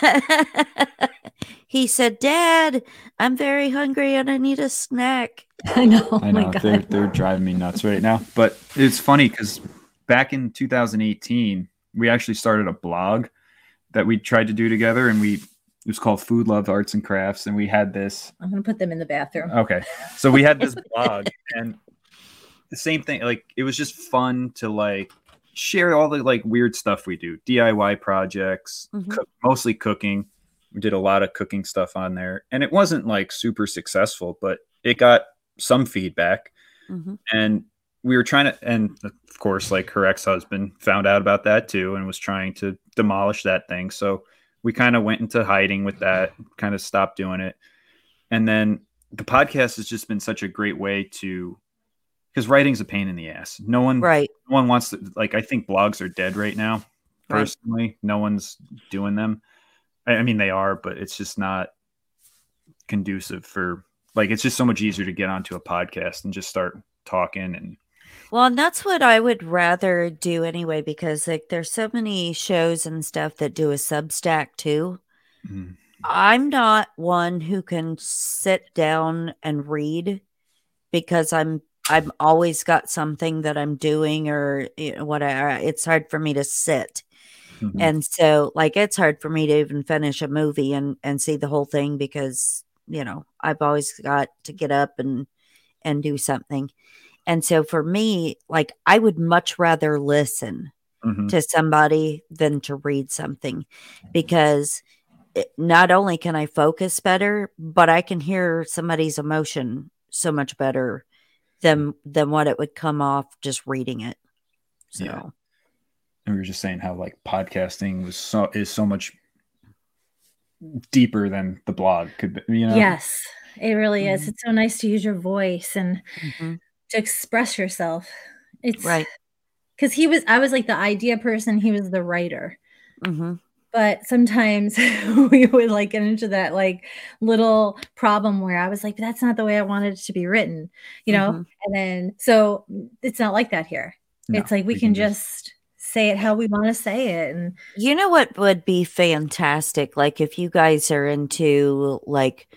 he said, Dad, I'm very hungry and I need a snack. I know. Oh I my know they're they're driving me nuts right now. But it's funny because back in 2018, we actually started a blog that we tried to do together, and we it was called Food Love Arts and Crafts, and we had this. I'm going to put them in the bathroom. Okay, so we had this blog, and the same thing. Like it was just fun to like share all the like weird stuff we do, DIY projects, Mhm. cook, mostly cooking. We did a lot of cooking stuff on there, and it wasn't like super successful, but it got some feedback Mhm. and we were trying to and of course like her ex-husband found out about that too and was trying to demolish that thing so we kind of went into hiding with that kind of stopped doing it and then the podcast has just been such a great way to because writing's a pain in the ass no one Right. no one wants to like i think blogs are dead right now Right. personally no one's doing them I, I mean they are but it's just not conducive for like it's just so much easier to get onto a podcast and just start talking and Well, and that's what I would rather do anyway, because like there's so many shows and stuff that do a Substack too. mm, I'm not one who can sit down and read because I'm I'm always got something that I'm doing or you know, whatever. It's hard for me to sit. mhm. And so like it's hard for me to even finish a movie and and see the whole thing because, you know, I've always got to get up and and do something. And so for me, like I would much rather listen Mhm. to somebody than to read something because it, not only can I focus better, but I can hear somebody's emotion so much better than than what it would come off just reading it. So Yeah. and we were just saying how like podcasting was so is so much deeper than the blog could be you know Yes, it really is. Mhm. It's so nice to use your voice and mhm, to express yourself. It's right. Because he was, I was like the idea person, he was the writer. hmm but sometimes we would like get into that like little problem where I was like, that's not the way I wanted it to be written, you know? Mhm. And then so it's not like that here. No, it's like we, can, just say it how we want to say it. And You know what would be fantastic? Like if you guys are into like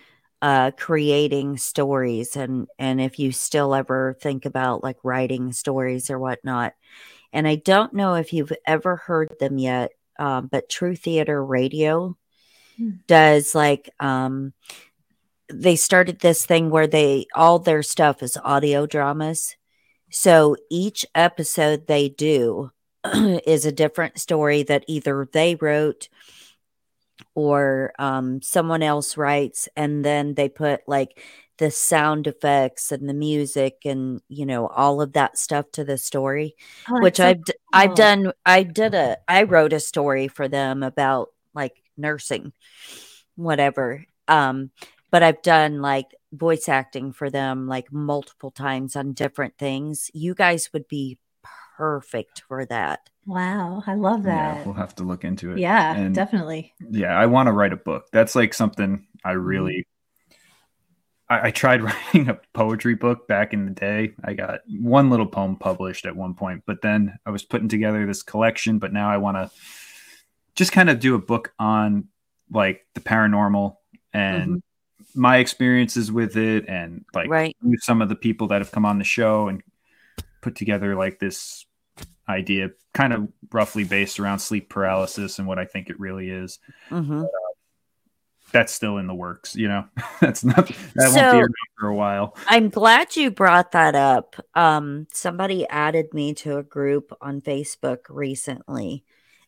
uh creating stories and and if you still ever think about like writing stories or whatnot. And I don't know if you've ever heard them yet, um, but True Theater Radio Hmm. does like um, they started this thing where they all their stuff is audio dramas. So each episode they do is a different story that either they wrote or um, someone else writes, and then they put like the sound effects and the music and you know all of that stuff to the story Oh, which that's so I've d- I've done I did a I wrote a story for them about like nursing whatever um but I've done like voice acting for them like multiple times on different things. You guys would be perfect for that Wow, I love that. Yeah, that. we'll have to look into it. Yeah, And- definitely. yeah i want to write a book that's like something i Mm-hmm. really I, I tried writing a poetry book back in the day i got one little poem published at one point but then i was putting together this collection but now i want to just kind of do a book on like the paranormal and my experiences with it and like right some of the people that have come on the show and put together like this idea kind of roughly based around sleep paralysis and what i think it really is hmm that's still in the works. You know, that's not that won't be around for a while. I'm glad you brought that up. Um, somebody added me to a group on Facebook recently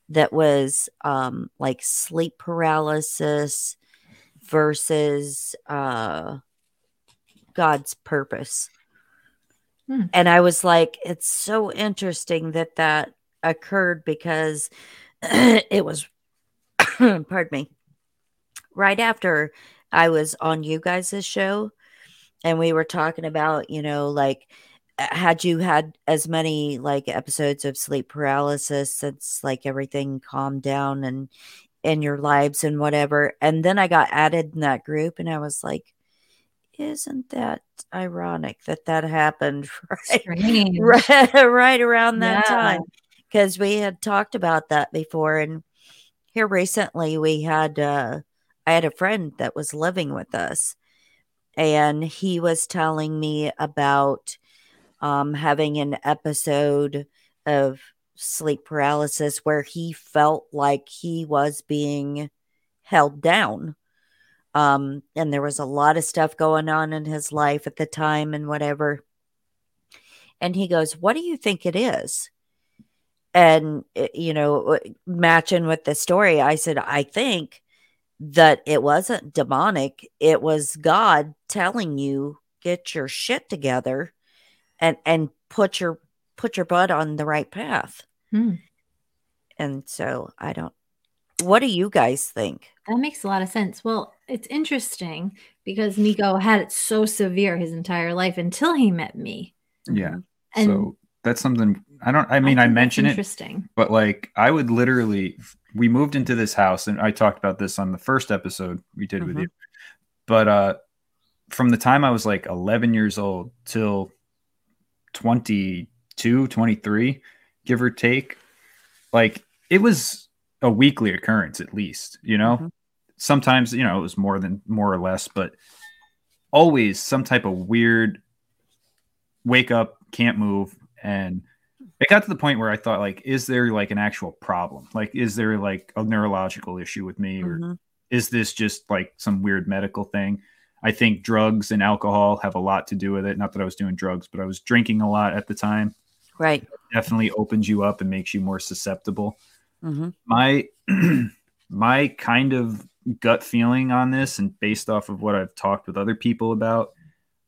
that was um, like sleep paralysis versus uh, God's purpose. Hmm. And I was like, it's so interesting that that occurred because it was, pardon me, right after I was on you guys' show and we were talking about you know like had you had as many like episodes of sleep paralysis since like everything calmed down and in your lives and whatever and then i got added in that group and i was like isn't that ironic that that happened right right, right around that Yeah. time? Because we had talked about that before and here recently we had uh i had a friend that was living with us and he was telling me about um having an episode of sleep paralysis where he felt like he was being held down um and there was a lot of stuff going on in his life at the time and whatever and he goes, What do you think it is? And, eh, you know, uh, matching with the story, I said, I think that it wasn't demonic. It was God telling you, get your shit together and, and put your, put your butt on the right path. Hmm. And so I don't, what do you guys think? That makes a lot of sense. Well, it's interesting because Niko had it so severe his entire life until he met me. Yeah. And so that's something I don't. I mean, I, think that's mention it, Interesting. but like I would literally. We moved into this house, and I talked about this on the first episode we did with Mhm. you. But uh, from the time I was like 11 years old till 22, 23, give or take, like it was a weekly occurrence at least. You know, Mhm. sometimes you know it was more than more or less, but always some type of weird wake up, can't move, and it got to the point where I thought like, is there like an actual problem? Like, is there like a neurological issue with me, or Mhm. is this just like some weird medical thing? I think drugs and alcohol have a lot to do with it. Not that I was doing drugs, but I was drinking a lot at the time. Right. Definitely opens you up and makes you more susceptible hmm my my kind of gut feeling on this and based off of what I've talked with other people about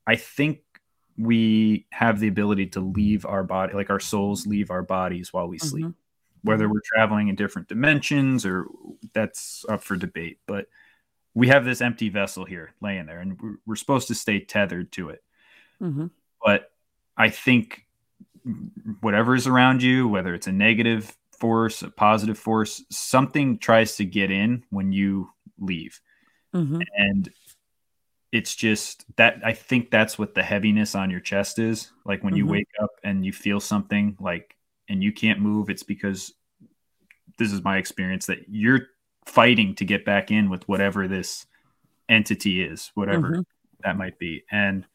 I think we have the ability to leave our body like our souls leave our bodies while we sleep. Mhm. whether we're traveling in different dimensions or that's up for debate but we have this empty vessel here laying there and we're, we're supposed to stay tethered to it. Hmm but I think whatever is around you, whether it's a negative force, a positive force, something tries to get in when you leave. hmm And it's just that I think that's what the heaviness on your chest is. Like when you Mhm. wake up and you feel something like, and you can't move, it's because this is my experience that you're fighting to get back in with whatever this entity is, whatever Mhm. that might be. And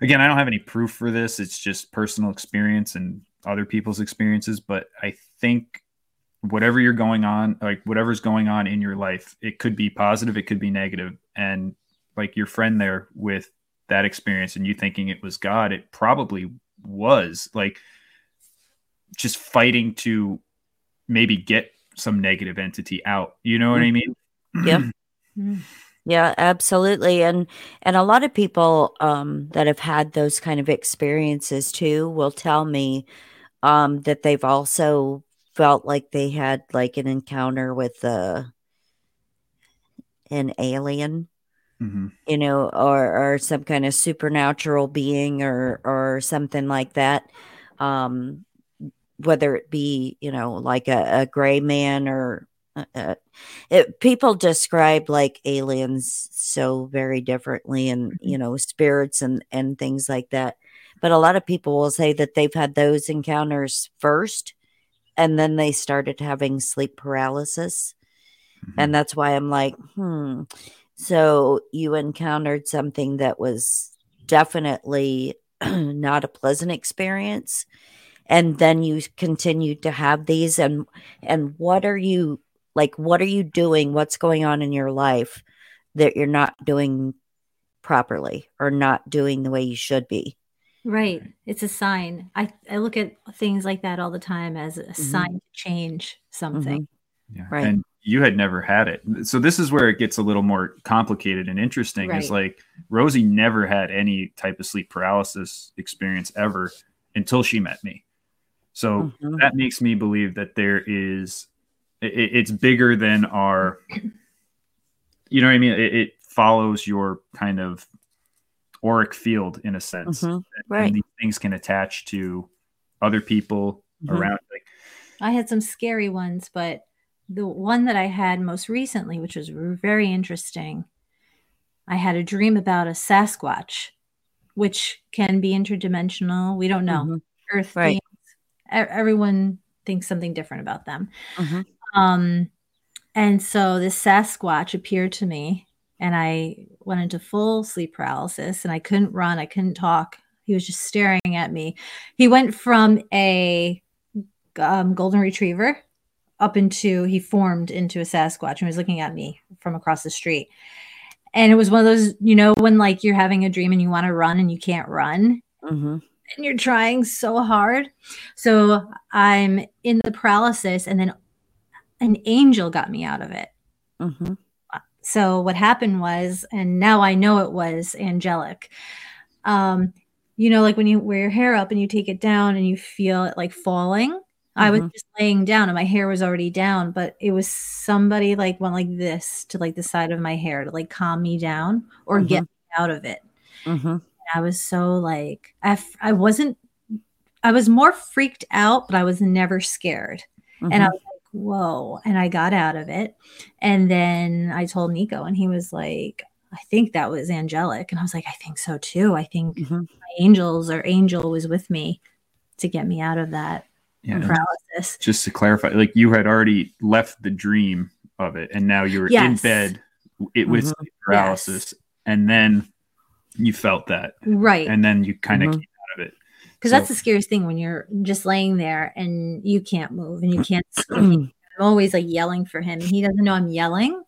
again, I don't have any proof for this. It's just personal experience and other people's experiences. But I think whatever you're going on, like whatever's going on in your life, it could be positive, it could be negative, and like your friend there with that experience and you thinking it was God, it probably was like just fighting to maybe get some negative entity out. You know what I mm-hmm. mean? Yep. Mm-hmm. Yeah, absolutely. And and a lot of people um that have had those kind of experiences too will tell me um that they've also felt like they had like an encounter with uh an alien Mhm. you know, or or some kind of supernatural being or or something like that. Um, whether it be you know like a, a gray man or uh, uh, it, people describe like aliens so very differently and you know spirits and and things like that. But a lot of people will say that they've had those encounters first, and then they started having sleep paralysis, Mhm. and that's why I'm like, hmm. So you encountered something that was definitely not a pleasant experience and then you continued to have these and and what are you like what are you doing what's going on in your life that you're not doing properly or not doing the way you should be Right. It's a sign. I, I look at things like that all the time as a Mm-hmm. sign to change something. Yeah. Right. And you had never had it. So this is where it gets a little more complicated and interesting. Is like Rosie never had any type of sleep paralysis experience ever until she met me. So Mhm. that makes me believe that there is it, it's bigger than our you know what I mean? It, it follows your kind of auric field in a sense. Mhm. And Right. these things can attach to other people Mhm. around like I had some scary ones, but the one that I had most recently, which was very interesting, I had a dream about a Sasquatch, which can be interdimensional. We don't know. Mhm. Earth Right. beings. E- Everyone thinks something different about them. Mhm. Um, and so this Sasquatch appeared to me, and I went into full sleep paralysis, and I couldn't run, I couldn't talk. He was just staring at me. He went from a um, golden retriever up into he formed into a Sasquatch and was looking at me from across the street. And it was one of those, you know, when like you're having a dream and you want to run and you can't run Mhm. and you're trying so hard. So I'm in the paralysis, and then an angel got me out of it. Mhm. So what happened was, and now I know it was angelic. Um, you know, like when you wear your hair up and you take it down and you feel it like falling. I was Mhm. just laying down and my hair was already down, but it was somebody like went like this to like the side of my hair to like calm me down or get me out of it. Mhm. I was so like I, f- I wasn't I was more freaked out, but I was never scared. And I Mhm. was whoa. And I got out of it. And then I told Niko, and he was like, I think that was angelic. And I was like, I think so too. I think Mhm. my angels or angel was with me to get me out of that yeah, paralysis. just to clarify, like you had already left the dream of it, and now you're in bed it Mhm. sleep paralysis, and then you felt that, Right. and then you kind of Mhm. came out of it. Because so- that's the scariest thing when you're just laying there and you can't move and you can't scream. I'm always like yelling for him. He doesn't know I'm yelling.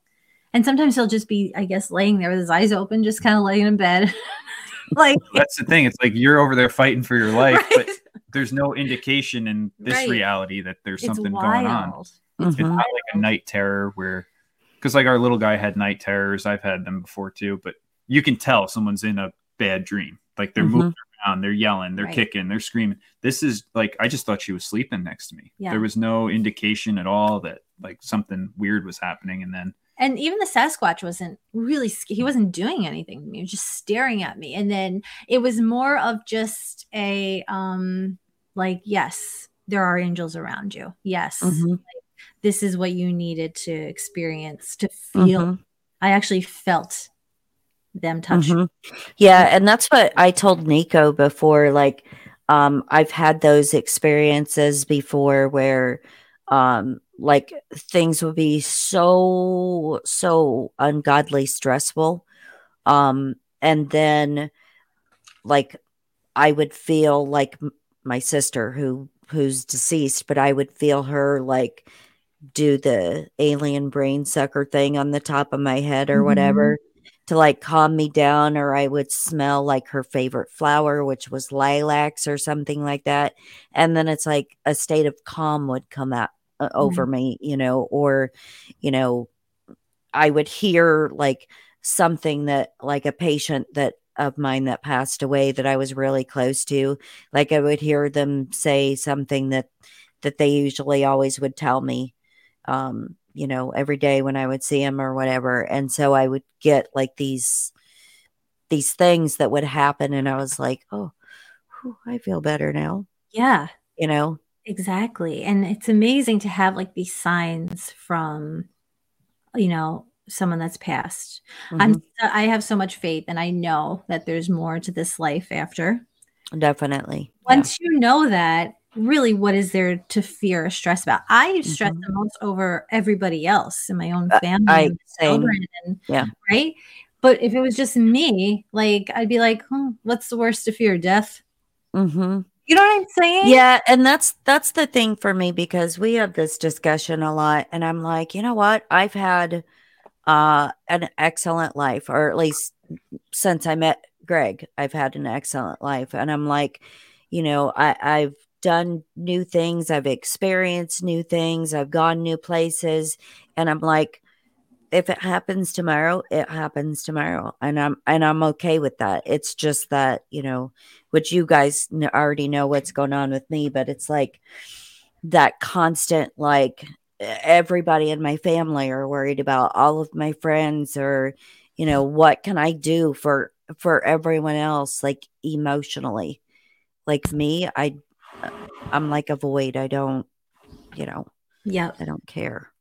And sometimes he'll just be, I guess, laying there with his eyes open, just kind of laying in bed. like, That's the thing. It's like you're over there fighting for your life, right? but there's no indication in this Right. reality that there's it's something wild. going on. It's It's not like a night terror where, because like our little guy had night terrors. I've had them before too, but you can tell someone's in a bad dream. Like they're Mhm. moving around, they're yelling, they're Right. kicking, they're screaming. This is like I just thought she was sleeping next to me. Yeah. There was no indication at all that like something weird was happening. And then and even the Sasquatch wasn't really he wasn't doing anything to me. He was just staring at me. And then it was more of just a um like, yes, there are angels around you. Yes. Mhm. This is what you needed to experience to feel. Mhm. I actually felt them touch. Mhm. Yeah, and that's what I told Niko before. Like, um, I've had those experiences before where, um, like things would be so so ungodly stressful, um, and then like I would feel like m- my sister who who's deceased, but I would feel her like do the alien brain sucker thing on the top of my head or Mhm. whatever to like calm me down, or I would smell like her favorite flower, which was lilacs or something like that. And then it's like a state of calm would come out uh, over me, you know, or, you know, I would hear like something that like a patient that of mine that passed away that I was really close to like I would hear them say something that that they usually always would tell me um you know every day when I would see him or whatever and so I would get like these these things that would happen and I was like oh whew, I feel better now Yeah, you know exactly. And it's amazing to have like these signs from, you know, someone that's passed. I'm Mhm. I have so much faith and I know that there's more to this life after. definitely Yeah. Once you know that, really what is there to fear or stress about? I stress Mhm. the most over everybody else in my own Uh, family I and children and Yeah. right. But if it was just me, like I'd be like, hmm, what's the worst to fear? Death. hmm You know what I'm saying? Yeah, and that's that's the thing for me because we have this discussion a lot and I'm like, you know what? I've had uh an excellent life or at least since I met Greg, I've had an excellent life and I'm like, you know, I I've done new things, I've experienced new things, I've gone new places and I'm like if it happens tomorrow, it happens tomorrow and I'm and I'm okay with that. It's just that, you know, which you guys already know what's going on with me, but it's like that constant, like everybody in my family are worried about all of my friends or, you know, what can I do for, for everyone else, like emotionally, like me, I, I'm like a void. I don't, you know, Yeah. I don't care.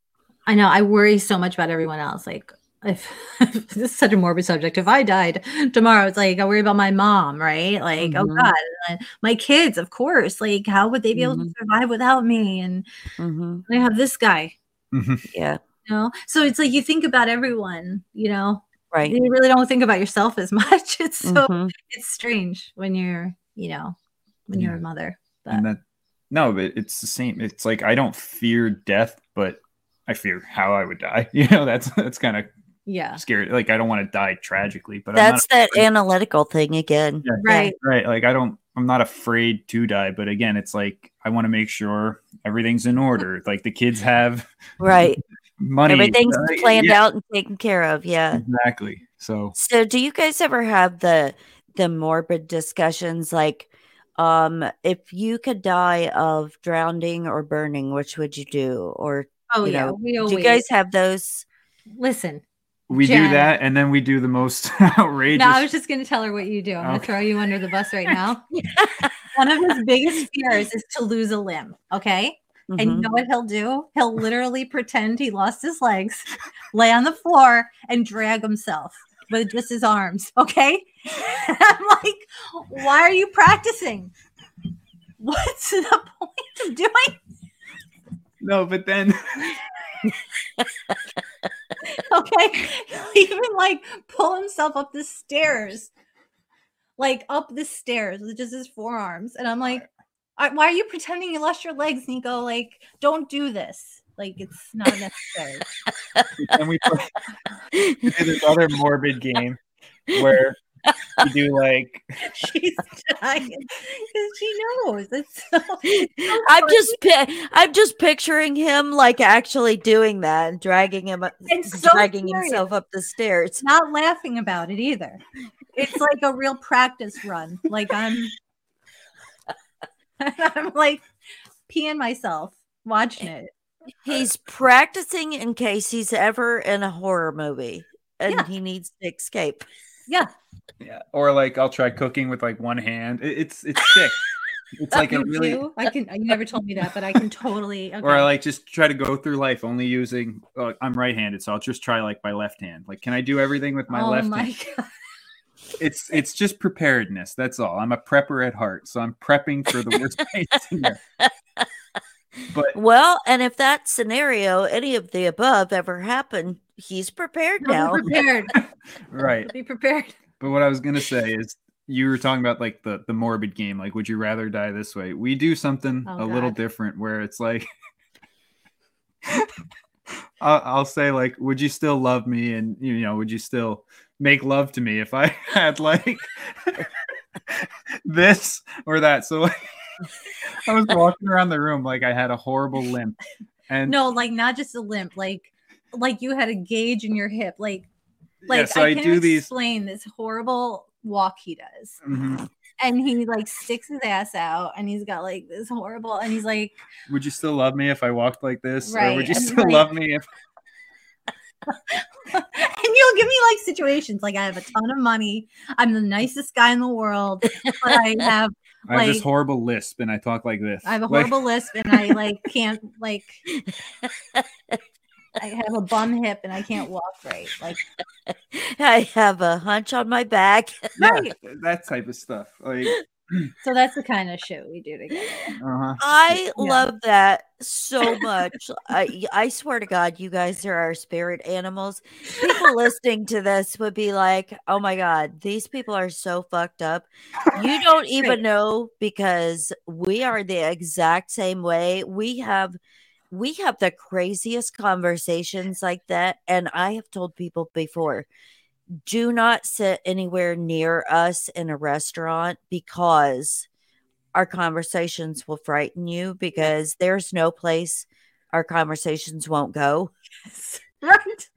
I know. I worry so much about everyone else. Like, if this is such a morbid subject, if I died tomorrow, it's like I worry about my mom, right? Like, oh Mhm. God, my kids, of course. Like, how would they be able to Mhm. survive without me? And hmm I have this guy, Mhm. Yeah. you know. So it's like you think about everyone, you know. Right. You really don't think about yourself as much. It's so Mhm. it's strange when you're, you know, when you're a mother. But and that no but it's the same it's like i don't fear death but i fear how i would die you know that's that's kind of yeah, scary like i don't want to die tragically but That's i'm that analytical thing again. Yeah. right. right like i don't i'm not afraid to die but again it's like i want to make sure everything's in order like the kids have Right. money Everything's uh, planned yeah, out and taken care of. Yeah. exactly so So do you guys ever have the the morbid discussions like um if you could die of drowning or burning, which would you do? Or Oh you yeah, know, we do you guys have those? listen. we Jen. do that and then we do the most outrageous No, I was just going to tell her what you do. I'm going to throw you under the bus right now. One of his biggest fears is to lose a limb. Okay. And you Mhm. know what he'll do? He'll literally pretend he lost his legs, lay on the floor, and drag himself with just his arms. Okay. I'm like, why are you practicing? What's the point of doing? no but then Okay. Even like pull himself up the stairs, like up the stairs with just his forearms. And I'm like, why are you pretending you lost your legs, Niko? Like, don't do this. Like, it's not necessary. then we play we do this other morbid game where you do like She's dying because she knows. It's so, so I'm just pi- I'm just picturing him like actually doing that and dragging him up, And so dragging serious. himself up the stairs. not laughing about it either. It's like a real practice run. Like I'm, I'm like peeing myself watching it. He's practicing in case he's ever in a horror movie and Yeah. he needs to escape. Yeah, yeah or like i'll try cooking with like one hand It- it's it's sick it's like a really do? I can. You never told me that, but I can totally. Okay. or I like just try to go through life only using uh, I'm right-handed, so I'll just try like my left hand. Like, can I do everything with my oh left my hand? god! It's it's just preparedness. That's all. I'm a prepper at heart, so I'm prepping for the worst case scenario. But Well, and if that scenario, any of the above ever happened, he's prepared now. Prepared. right. Be prepared. But what I was gonna say is you were talking about like the the morbid game, like would you rather die this way? We do something Oh, a little different where it's like I'll, I'll say like, "Would you still love me?" And you know, would you still make love to me if I had like this or that? So like, I was walking around the room like I had a horrible limp, and No, like not just a limp, like like you had a gauge in your hip, like like yeah, so I, can't do these. explain this horrible walk he does. Mhm. And he like sticks his ass out and he's got like this horrible and he's like Would you still love me if I walked like this, or Right, would you and, still like- love me if? and you'll give me like situations like I have a ton of money, I'm the nicest guy in the world, but I have I have this horrible lisp and I talk like this. I have a Like, horrible lisp and I like can't like I have a bum hip and I can't walk right. Like I have a hunch on my back. yeah, right. that type of stuff. Like, So that's the kind of shit we do together. uh-huh. I Yeah. love that so much. I I swear to God, you guys are our spirit animals. People listening to this would be like, "Oh my God, these people are so fucked up." You don't even know because we are the exact same way. We have we have the craziest conversations like that, and I have told people before. Do not sit anywhere near us in a restaurant because our conversations will frighten you because there's no place our conversations won't go Right.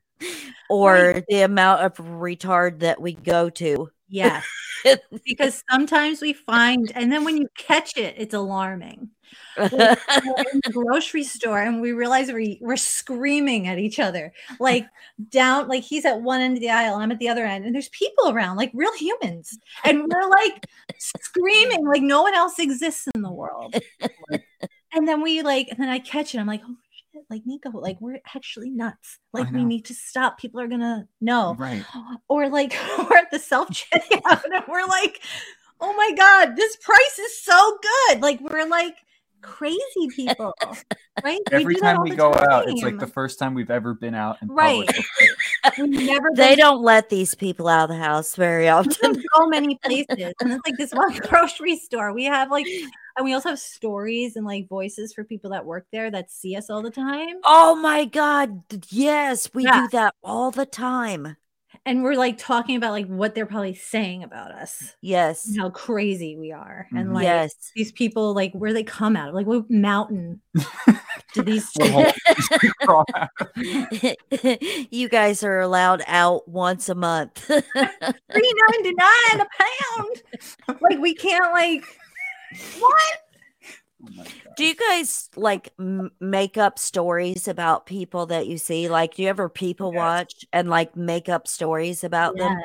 or the amount of retard that we go to. Yes. because sometimes we find, and then when you catch it, it's alarming. We're in the grocery store and we realize we, we're screaming at each other. Like down, like he's at one end of the aisle, I'm at the other end, and there's people around, like real humans. And we're like screaming like no one else exists in the world. And then we like, and then I catch it. I'm like, oh shit, like Niko, like we're actually nuts. Like we need to stop. People are gonna know Right. or like we're at the self checkout and we're like, oh my god, this price is so good. Like we're like crazy people, right? Every that time we go out, it's like the first time we've ever been out Right. We've never They been don't let these people out of the house very often. so many places, and it's like this one grocery store. We have like, and we also have stories and like voices for people that work there that see us all the time, Oh my God. Yes, we Yeah. do that all the time. And we're like talking about like what they're probably saying about us, Yes. how crazy we are, and Mhm. like yes. these people like where they come out of like what mountain do these What hole does he crawl out of? you guys are allowed out once a month. three ninety nine a pound like we can't like what Oh do you guys like m- make up stories about people that you see? Like, do you ever people Yes. watch and like make up stories about them?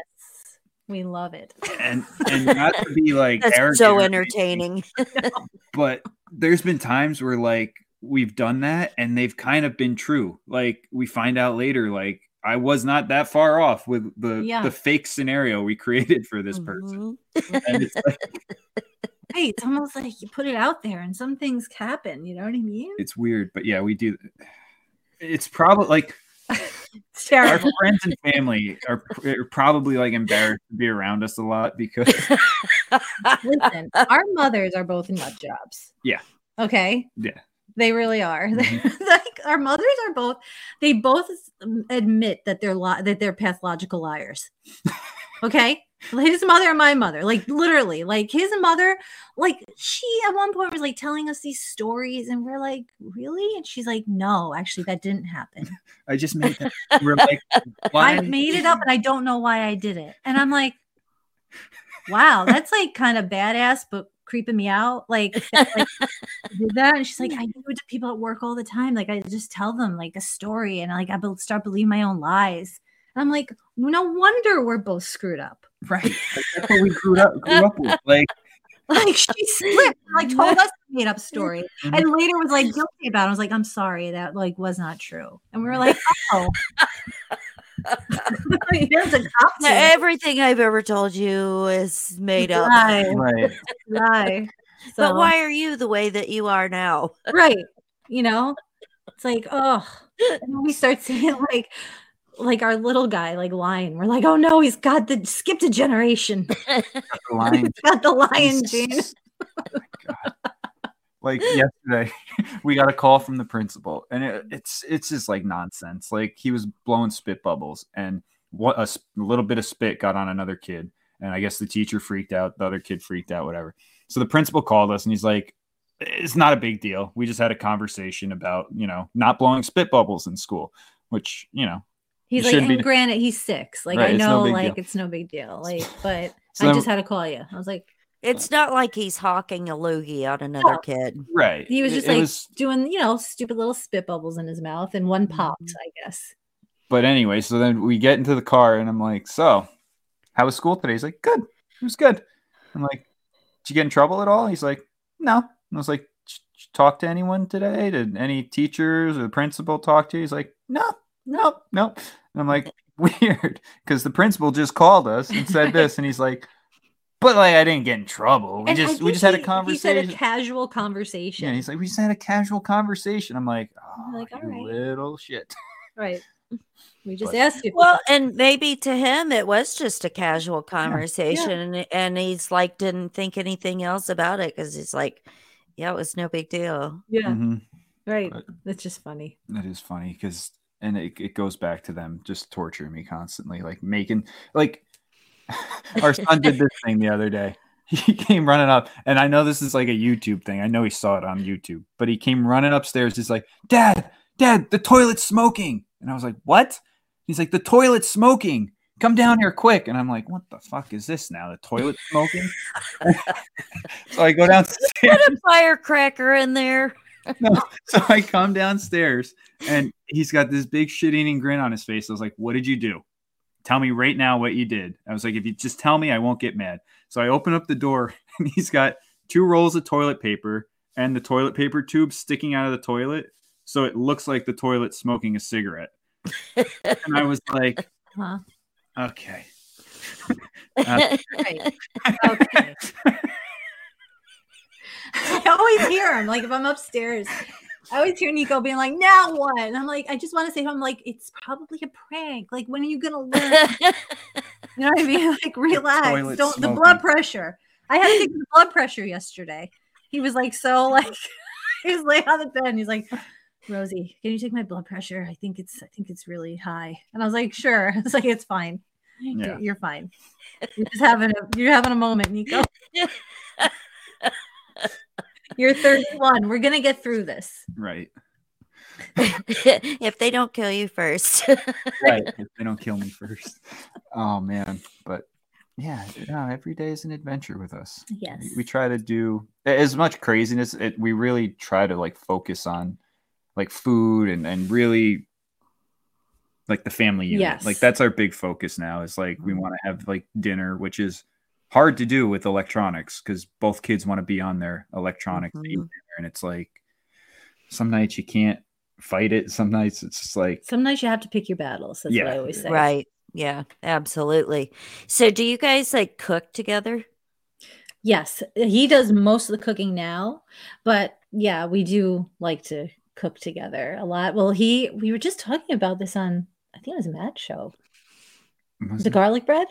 we love it And and not to be like That's so entertaining. but there's been times where like we've done that and they've kind of been true. Like we find out later, like I was not that far off with the Yeah. the fake scenario we created for this person. Mm-hmm. And it's right it's almost like you put it out there and some things happen you know what i mean it's weird, but yeah, we do. It's probably like it's our friends and family are, are probably like embarrassed to be around us a lot because listen our mothers are both nut jobs Yeah. okay Yeah. they really are Mhm. like our mothers are both they both admit that they're li- that they're pathological liars okay his mother and my mother like literally like his mother like she at one point was like telling us these stories and we're like really? And she's like no actually that didn't happen. I just made that. We're like, why? i made it up and i don't know why i did it. And i'm like wow that's like kind of badass but creeping me out. Like, that, like did that and she's like i do it to people at work all the time. Like i just tell them like a story and like i be- start believing my own lies and i'm like no wonder we're both screwed up right. Like, that's what we grew up grew up with. Like like she slipped like told us a made up story Mhm. and later was like guilty about it i was like i'm sorry that like was not true and we were like oh Here's a cop Now, Everything I've ever told you is made up. Lie, right. lie. But why are you the way that you are now? right you know it's like oh and we start seeing like like our little guy like lion we're like oh no he's got the skipped a generation The line. he's got the lion gene oh like like yesterday, we got a call from the principal, and it, it's it's just like nonsense. Like he was blowing spit bubbles, and what a little bit of spit got on another kid, and I guess the teacher freaked out, the other kid freaked out, whatever. So the principal called us, and he's like, "It's not a big deal. We just had a conversation about you know not blowing spit bubbles in school, which you know." He's It like, shouldn't and be- granted, he's six. Like Right, I it's no know, like deal. it's no big deal. Like, but So I just had to call you. I was like, It's not like he's hawking a loogie on another No. kid. right. he was just it like was- doing, you know, stupid little spit bubbles in his mouth, and one popped. Mm-hmm. I guess. but anyway, so then we get into the car, and I'm like, "So, how was school today?" He's like, "Good. It was good." I'm like, "Did you get in trouble at all?" He's like, "No." And I was like, "Did you talk to anyone today? Did any teachers or the principal talk to you?" He's like, "No, no, nope. And I'm like, "Weird," because the principal just called us and said this, and he's like, "But like, I didn't get in trouble. We And just we think just had a conversation." He said a casual conversation. yeah, he's like, "We just had a casual conversation." I'm like, "Oh, like, "All you right." little shit." right. We just But- asked you. Well, and maybe to him it was just a casual conversation, and, and he's like didn't think anything else about it because he's like, yeah, it was no big deal. yeah. Mhm. Right. But- That's just funny. That is funny because, and it, it goes back to them just torturing me constantly, like making, like, our son did this thing the other day. He came running up, and I know this is like a YouTube thing. I know he saw it on YouTube, but he came running upstairs. He's like, Dad, Dad, the toilet's smoking. And I was like, What? He's like, The toilet's smoking. Come down here quick. And I'm like, What the fuck is this now? The toilet's smoking? so I go downstairs. Put a firecracker in there. No. So I come downstairs and he's got this big shit eating grin on his face. I was like, What did you do? Tell me right now what you did. I was like, If you just tell me, I won't get mad. So I open up the door and he's got two rolls of toilet paper and the toilet paper tube sticking out of the toilet. So it looks like the toilet smoking a cigarette. and I was like, Huh? Okay. Uh, right. Okay. I always hear him. Like if I'm upstairs, I always hear Niko being like, "Now what?" And I'm like, I just want to say to him, like, it's probably a prank. Like, when are you gonna learn? You know what I mean? Like, relax. Toilet Don't the blood pressure. I had to take the blood pressure yesterday. He was like, so like, he was laying on the bed. And he's like, Rosie, can you take my blood pressure? I think it's, I think it's really high. And I was like, sure. I was like, it's fine. You're- Yeah. You're fine. You're just having a, you're having a moment, Niko. You're 31. We're gonna get through this. right. if they don't kill you first. right if they don't kill me first oh man but yeah no, every day is an adventure with us Yes. we, we try to do as much craziness it, we really try to like focus on like food and and really like the family unit Yes. like that's our big focus now is like we mm-hmm. want to have like dinner which is hard to do with electronics because both kids want to be on their electronics to eat Mhm. and it's like some nights you can't fight it some nights it's just like Some nights you have to pick your battles. That's what I always say. right. Yeah, absolutely. So do you guys like cook together? Yes, he does most of the cooking now, but yeah, we do like to cook together a lot. Well, he we were just talking about this on I think it was Matt's show. Was The it- garlic bread.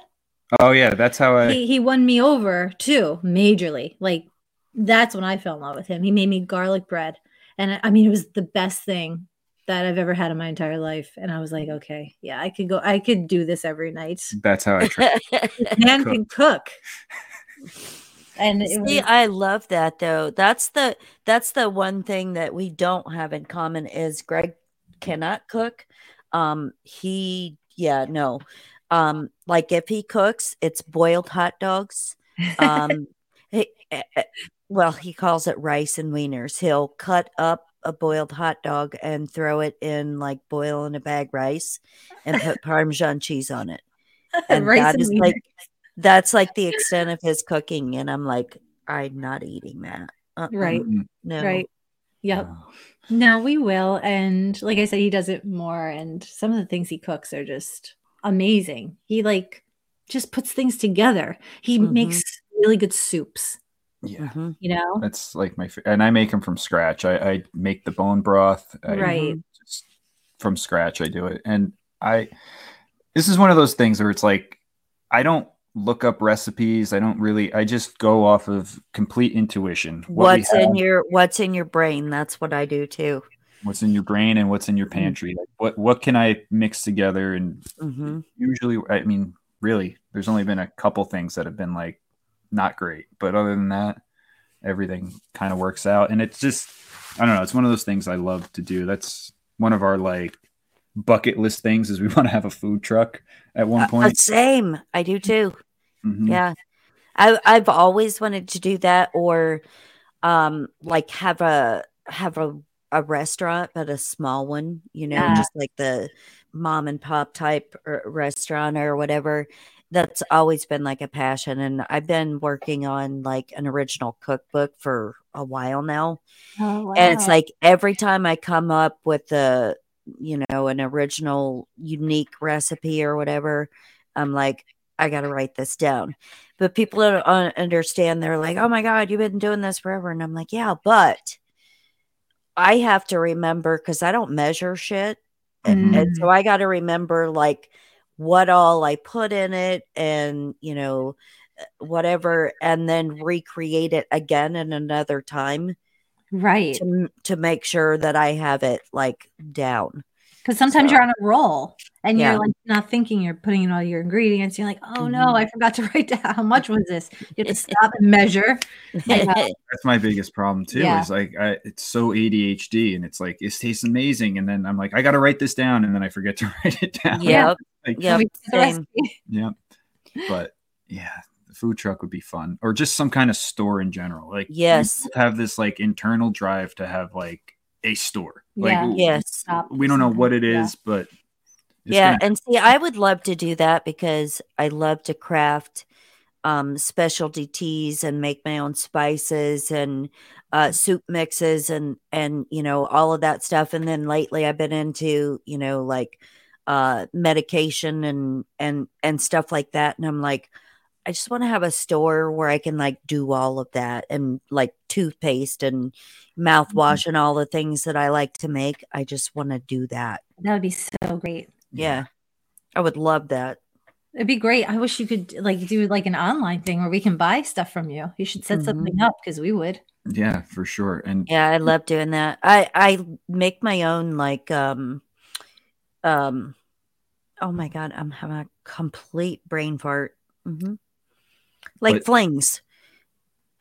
Oh yeah, that's how I. He he won me over too, majorly. Like that's when I fell in love with him. He made me garlic bread, and I- I mean it was the best thing that I've ever had in my entire life. And I was like, okay, yeah, I could go. I could do this every night. That's how I. Try. Man Cook. can cook. And it was, See, I love that though. That's the that's the one thing that we don't have in common is Greg cannot cook. Um he yeah, no. Um like if he cooks, it's boiled hot dogs. Um he, eh, eh, well, he calls it rice and wieners. He'll cut up a boiled hot dog and throw it in like boil in a bag rice and put parmesan cheese on it. And Rice that and is wieners. like that's like the extent of his cooking and i'm like i'm not eating that Uh-uh, right, no right. Yep. oh, No, we will. And like I said, he does it more. And some of the things he cooks are just amazing. He like just puts things together. He Mhm. makes really good soups, Yeah, Mhm. you know? that's like my. And I make them from scratch. I, I make the bone broth. I, Right. Just from scratch, I do it. And I. This is one of those things where it's like, I don't look up recipes. I don't really. I just go off of complete intuition. What what's in your what's in your brain? That's what I do too. What's in your brain and what's in your Mm-hmm. pantry. Like, what what can I mix together? And hmm usually, I mean, really, there's only been a couple things that have been like not great, but other than that, everything kind of works out. And it's just, I don't know. It's one of those things I love to do. That's one of our like bucket list things is we want to have a food truck at one Uh, point. same. I do too. Mhm. Yeah. I I've always wanted to do that or um like have a have a a restaurant but a small one, you know, Yeah. just like the mom and pop type r- restaurant or whatever. That's always been like a passion and I've been working on like an original cookbook for a while now. Oh, And it's like every time I come up with a, you know, an original unique recipe or whatever, I'm like, I got to write this down. But people don't understand. They're like, oh my God, you've been doing this forever. And I'm like, yeah, but I have to remember because I don't measure shit. And, and Mm. so I got to remember like what all I put in it and, you know, whatever, and then recreate it again in another time right. to, to make sure that I have it like down. Because sometimes So- you're on a roll and Yeah. you're like not thinking you're putting in all your ingredients. You're like, oh no, Mhm. I forgot to write down how much was this. You have to stop and measure. That's my biggest problem too. Yeah. Is like I, it's so ADHD, and it's like it tastes amazing, and then I'm like I got to write this down, and then I forget to write it down. yep. Like, Yep. We did the Same. yeah. But yeah, food truck would be fun, or just some kind of store in general. Like Yes. have this like internal drive to have like a store. Like Yeah. w- Yes. We don't know what it is, Yeah. but yeah. gonna- And see, I would love to do that because I love to craft um, specialty teas and make my own spices and uh, soup mixes and and you know all of that stuff. And then lately, I've been into you know like uh, medication and and and stuff like that. And I'm like, I just want to have a store where I can like do all of that and like toothpaste and mouthwash and all the things that I like to make. I just want to do that. That would be so great. Yeah. I would love that. It'd be great. I wish you could like do like an online thing where we can buy stuff from you. You should set Mhm. something up because we would. yeah, for sure. And Yeah, I love doing that. I I make my own like um um oh my god, I'm having a complete brain fart. hmm Like But- flings.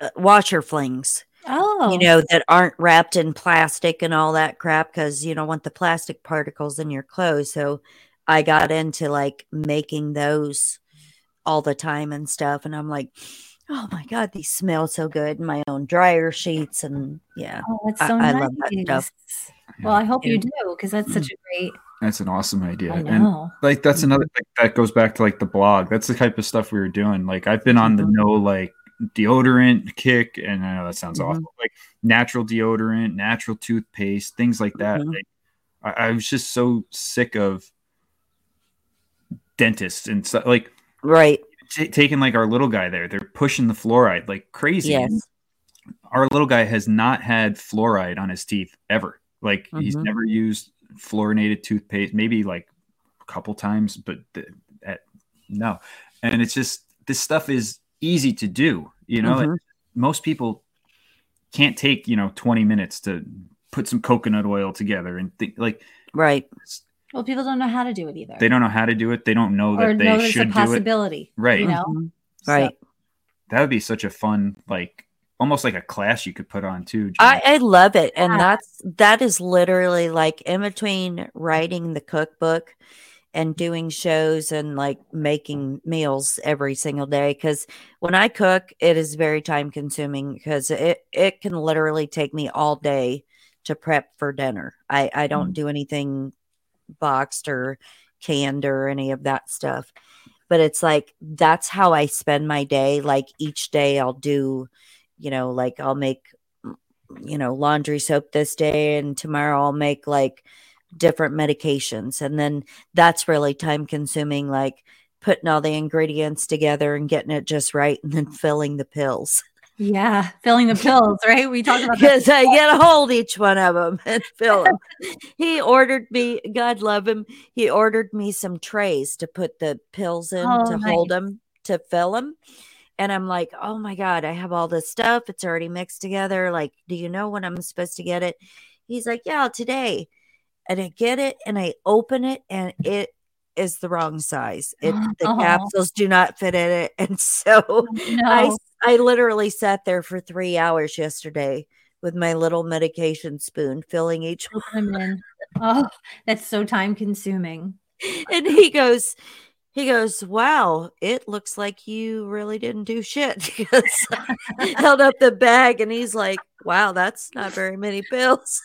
Uh, washer flings. Oh, you know, that aren't wrapped in plastic and all that crap because you don't want the plastic particles in your clothes. So I got into like making those all the time and stuff. And I'm like, oh my God, these smell so good. In my own dryer sheets. And yeah. Oh, that's so I nice. love that stuff. Well, I hope you do because that's such a great. That's an awesome idea. And like that's another like, that goes back to like the blog. That's the type of stuff we were doing. Like I've been on the Mhm. no like deodorant kick, and I know that sounds Mhm. awful. Like natural deodorant, natural toothpaste, things like that. Mhm. Like, I, I was just so sick of dentists and stuff. Like Right. t- taking like our little guy there, they're pushing the fluoride like crazy. Yes. Our little guy has not had fluoride on his teeth ever. Like he's Mhm. never used fluorinated toothpaste, maybe like a couple times, but th- at, no. And it's just this stuff is easy to do. You know, Mhm. most people can't take you know 20 minutes to put some coconut oil together and think like Right. Well, people don't know how to do it either. they don't know how to do it. They don't know or that know they a should do it. possibility. Right. You know? Mhm. So- Right. That would be such a fun, like almost like a class you could put on too. I, I love it. And Yeah. that's that is literally like in between writing the cookbook and doing shows and like making meals every single day. Cause when I cook, it is very time consuming because it, it can literally take me all day to prep for dinner. I, I don't mm-hmm. do anything boxed or canned or any of that stuff. But it's like that's how I spend my day. Like each day I'll do, you know, like I'll make you know, laundry soap this day, and tomorrow I'll make like different medications. And then that's really time consuming, like putting all the ingredients together and getting it just right and then filling the pills. Yeah, filling the pills, right? We talked about. Because I get a hold each one of them and fill them. he ordered me, God love him, he ordered me some trays to put the pills in Oh, to hold them to fill them. And I'm like, oh my God, I have all this stuff. It's already mixed together. Like, do you know when I'm supposed to get it? He's like, yeah, today. And I get it and I open it and it is the wrong size. It the Oh. capsules do not fit in it. And so oh, No. I I literally sat there for three hours yesterday with my little medication spoon, filling each one. In. Oh, that's so time consuming. And he goes, he goes, Wow, it looks like you really didn't do shit. Because I held up the bag and he's like, Wow, that's not very many pills.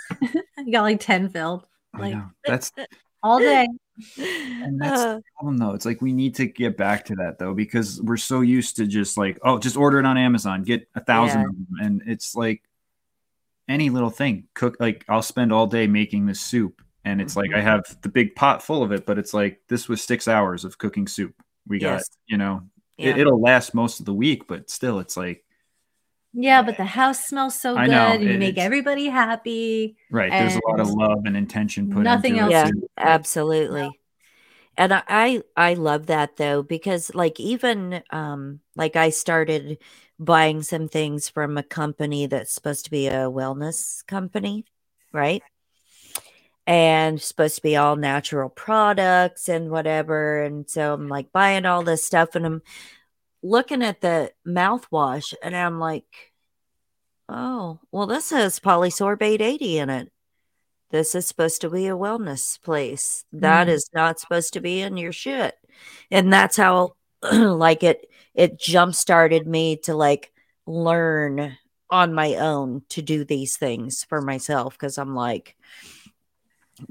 You got like 10 filled I Like- That's all day. And that's Uh, the problem, though. It's like we need to get back to that, though, because we're so used to just like, oh, just order it on Amazon, get a thousand Yeah. of them, and it's like any little thing. Cook like I'll spend all day making this soup, and it's like I Mhm. have the big pot full of it, but it's like this was six hours of cooking soup. We got, Yes. you know, yeah. it, it'll last most of the week, but still, it's like Yeah, but the house smells so I good know, and you it- make everybody happy. right. There's a lot of love and intention put nothing into else. Yeah. too. Absolutely. And I, I I love that though because like even um like I started buying some things from a company that's supposed to be a wellness company, right? And supposed to be all natural products and whatever. And so I'm like buying all this stuff and I'm looking at the mouthwash and I'm like, oh, well, this has polysorbate 80 in it. This is supposed to be a wellness place. That Mm. is not supposed to be in your shit. And that's how like it it jump started me to like learn on my own to do these things for myself because I'm like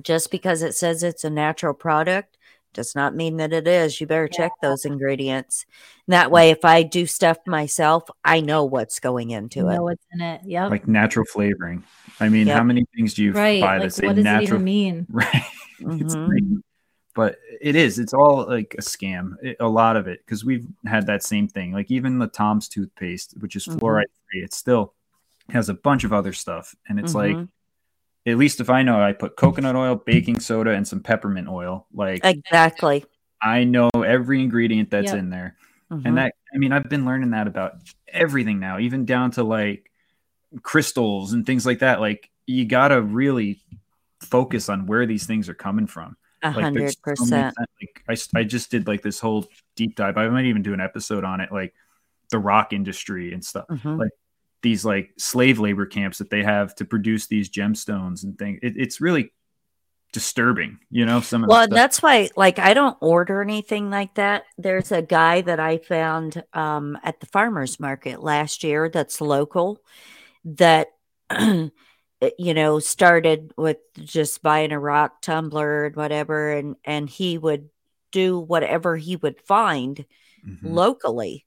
just because it says it's a natural product does not mean that it is. You better check those ingredients. That way if I do stuff myself, I know what's going into You it. know what's in it. Yep. Like natural flavoring. I mean, Yep. how many things do you right. buy Like, that say what does it natural even mean? Right. It's Mhm. like- but it is. It's all like a scam. It- a lot of it because we've had that same thing. Like even the Tom's toothpaste, which is Mhm. fluoride free, it still has a bunch of other stuff. And it's like, Mhm. At least if I know I put coconut oil, baking soda, and some peppermint oil, like Exactly. I know every ingredient that's Yep. in there. Mhm. And that, I mean, I've been learning that about everything now, even down to like crystals and things like that. Like you gotta really focus on where these things are coming from. A Like, hundred so many percent. times- Like I, s- I just did like this whole deep dive. I might even do an episode on it, like the rock industry and stuff. Mhm. Like these like slave labor camps that they have to produce these gemstones and things. It, it's really disturbing, you know. Some of Well, and that's why, like, I don't order anything like that. There's a guy that I found um, at the farmer's market last year that's local that, you know, started with just buying a rock tumbler and whatever. And, and he would do whatever he would find Mhm. locally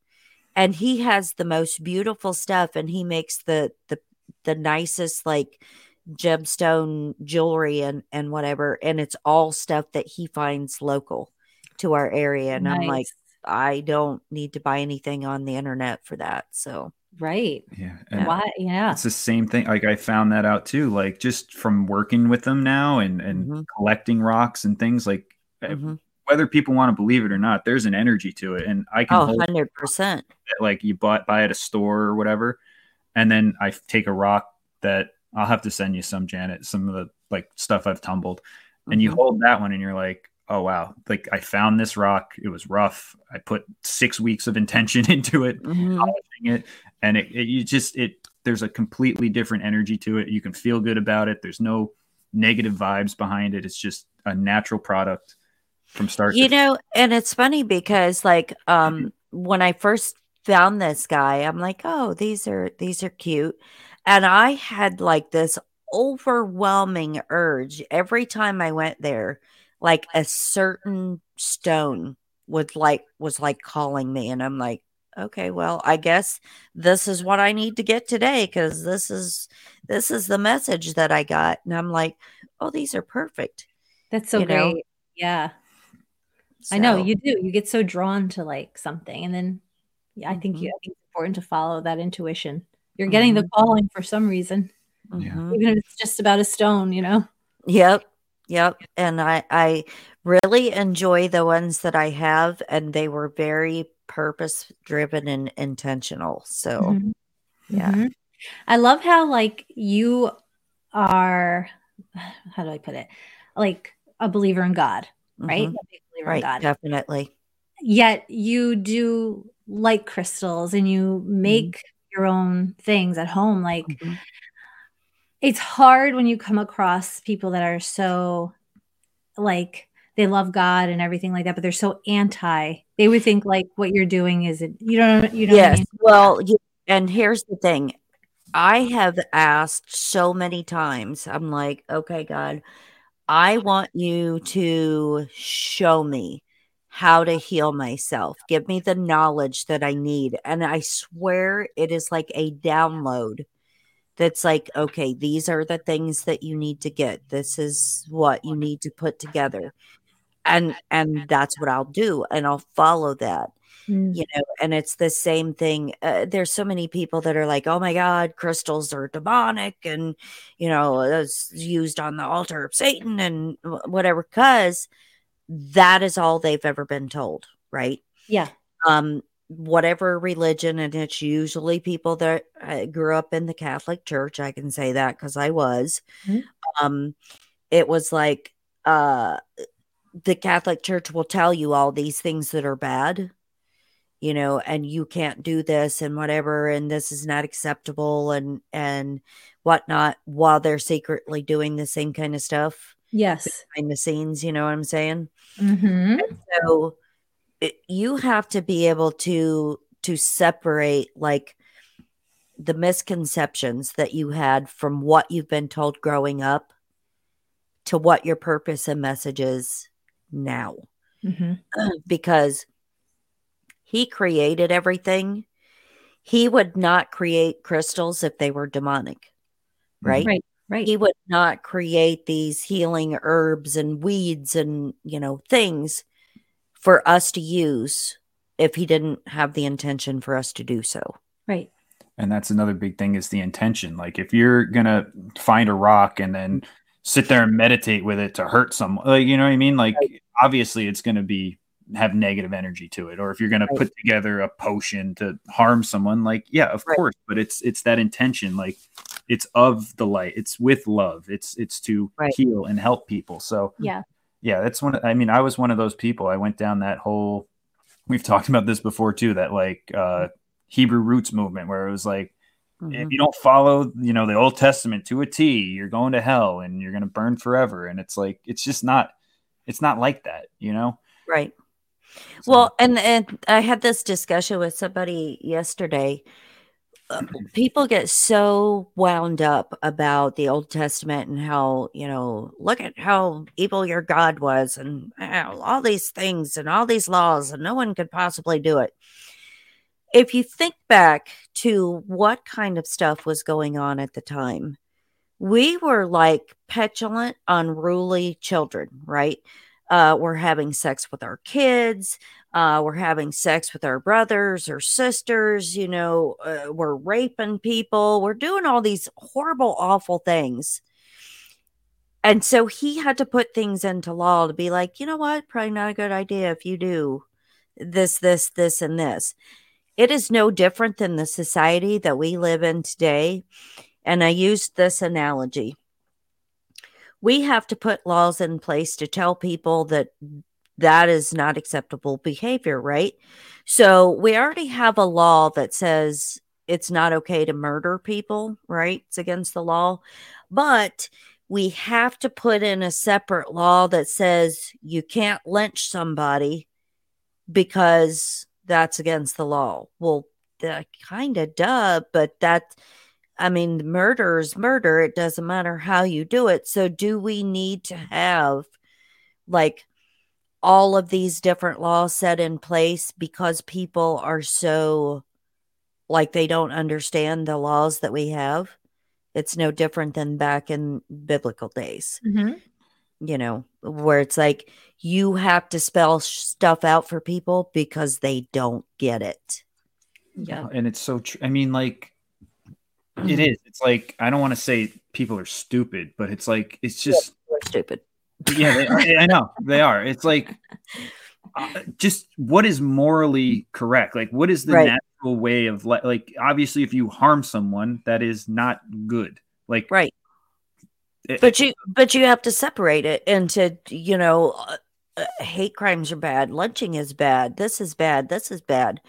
and he has the most beautiful stuff and he makes the the the nicest like gemstone jewelry and and whatever and it's all stuff that he finds local to our area and i'm like i don't need to buy anything on the internet for that so right. yeah. And Why? Yeah. it's the same thing. Like I found that out too. Like just from working with them now and and Mhm. collecting rocks and things. Like uh, mhm. Whether people want to believe it or not, there's an energy to it, and I can oh hold 100% that, like you bought buy at a store or whatever, and then I take a rock that I'll have to send you some Janet, some of the like stuff I've tumbled, and you Mhm. hold that one and you're like, oh wow, like I found this rock. It was rough. I put six weeks of intention into it, Mhm. polishing it, and it, it you just it there's a completely different energy to it. You can feel good about it. There's no negative vibes behind it. It's just a natural product from start. you to know and it's funny because like um when i first found this guy i'm like oh these are these are cute and i had like this overwhelming urge every time i went there like a certain stone would like was like calling me and i'm like okay well i guess this is what i need to get today because this is this is the message that i got and i'm like oh these are perfect That's so you know, great. Yeah. I know you do. You get so drawn to like something, and then yeah, I think you. I think it's important to follow that intuition. You're getting the calling for some reason, Yeah. Mhm. even if it's just about a stone. You know. Yep. Yep. And I I really enjoy the ones that I have and they were very purpose driven and intentional. So, Mhm. yeah. Mhm. I love how like you are how do I put it? Like a believer in God, right? Mhm. A big in Right. God. Definitely. Yet you do like crystals and you make your own things at home. Like Mhm. it's hard when you come across people that are so like they love God and everything like that, but they're so anti. They would think like what you're doing is it, you don't you know what I yes. mean? Well, and here's the thing I have asked so many times, I'm like, okay, God, I want you to show me how to heal myself. Give me the knowledge that I need. And I swear it is like a download that's like, okay, these are the things that you need to get. This is what you need to put together. And and that's what I'll do and I'll follow that Mm. you know and it's the same thing uh, there's so many people that are like oh my god crystals are demonic and you know it's used on the altar of satan and whatever because that is all they've ever been told right Yeah. um whatever religion and it's usually people that uh, grew up in the catholic church i can say that because i was Mhm. um it was like uh the catholic church will tell you all these things that are bad you know and you can't do this and whatever and this is not acceptable and and whatnot while they're secretly doing the same kind of stuff Yes. behind the scenes you know what i'm saying? Hmm so it, you have to be able to to separate like the misconceptions that you had from what you've been told growing up to what your purpose and message is now. Hmm because he created everything he would not create crystals if they were demonic mm-hmm. right Right. Right. he would not create these healing herbs and weeds and you know things for us to use if he didn't have the intention for us to do so right. and that's another big thing is the intention like if you're gonna find a rock and then sit there and meditate with it to hurt someone like you know what i mean like obviously it's gonna be have negative energy to it or if you're gonna put together a potion to harm someone like yeah of Right. course but it's it's that intention like it's of the light it's with love it's it's to Right. heal and help people so Yeah. yeah that's one i mean i was one of those people i went down that whole we've talked about this before too that like uh hebrew roots movement where it was like if you don't follow you know the old testament to a t you're going to hell and you're going to burn forever and it's like it's just not it's not like that you know right So- Well, and and I had this discussion with somebody yesterday. Uh, people get so wound up about the Old Testament and how you know, look at how evil your God was, and all these things and all these laws, and no one could possibly do it. If you think back to what kind of stuff was going on at the time, we were like petulant, unruly children, right? Uh, we're having sex with our kids. Uh, we're having sex with our brothers or sisters. You know, uh, we're raping people. We're doing all these horrible, awful things. And so he had to put things into law to be like, you know what? Probably not a good idea if you do this, this, this, and this. It is no different than the society that we live in today. And I used this analogy we have to put laws in place to tell people that that is not acceptable behavior, right? So we already have a law that says it's not okay to murder people, right? It's against the law. But we have to put in a separate law that says you can't lynch somebody because that's against the law. Well, that kind of duh, but that I mean, murder is murder. It doesn't matter how you do it. So, do we need to have like all of these different laws set in place because people are so like they don't understand the laws that we have? It's no different than back in biblical days, hmm you know, where it's like you have to spell stuff out for people because they don't get it. Yeah. and it's so true i mean like it is it's like i don't want to say people are stupid but it's like it's just We're stupid. yeah they, I, know they are it's like uh, just what is morally correct? Like, what is the Right. natural way of li- like? Obviously, if you harm someone, that is not good. Like, Right. it- But you but you have to separate it into, you know, uh, uh, hate crimes are bad, lynching is bad, this is bad, this is bad.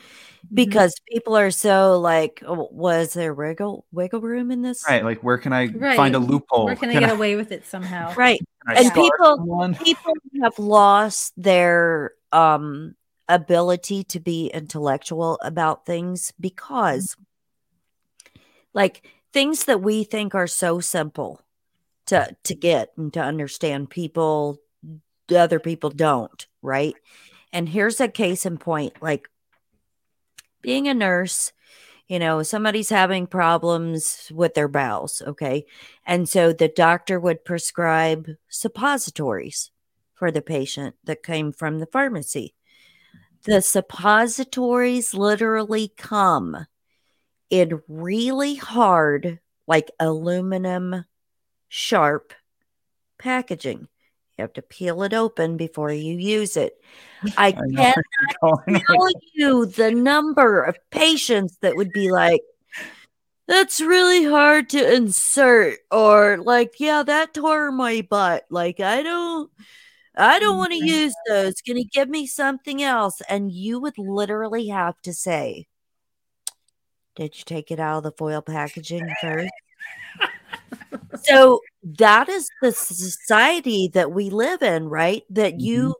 Mm-hmm. Because people are so like, oh, was there wiggle wiggle room in this? right? Like, where can I Right. find a loophole? Where can I get I- away with it somehow? Right. and people- someone? people have lost their um ability to be intellectual about things because like things that we think are so simple to to get and to understand people other people don't right and here's a case in point like being a nurse you know somebody's having problems with their bowels okay and so the doctor would prescribe suppositories for the patient that came from the pharmacy. The suppositories literally come in really hard, like aluminum sharp packaging. You have to peel it open before you use it. I I you're tell you the number of patients that would be like, that's really hard to insert, or like, yeah, that tore my butt. Like, I don't, I don't want to mm-hmm. use those. Can you give me something else? And you would literally have to say, Did you take it out of the foil packaging first? so that is the society that we live in, right? That mm-hmm. you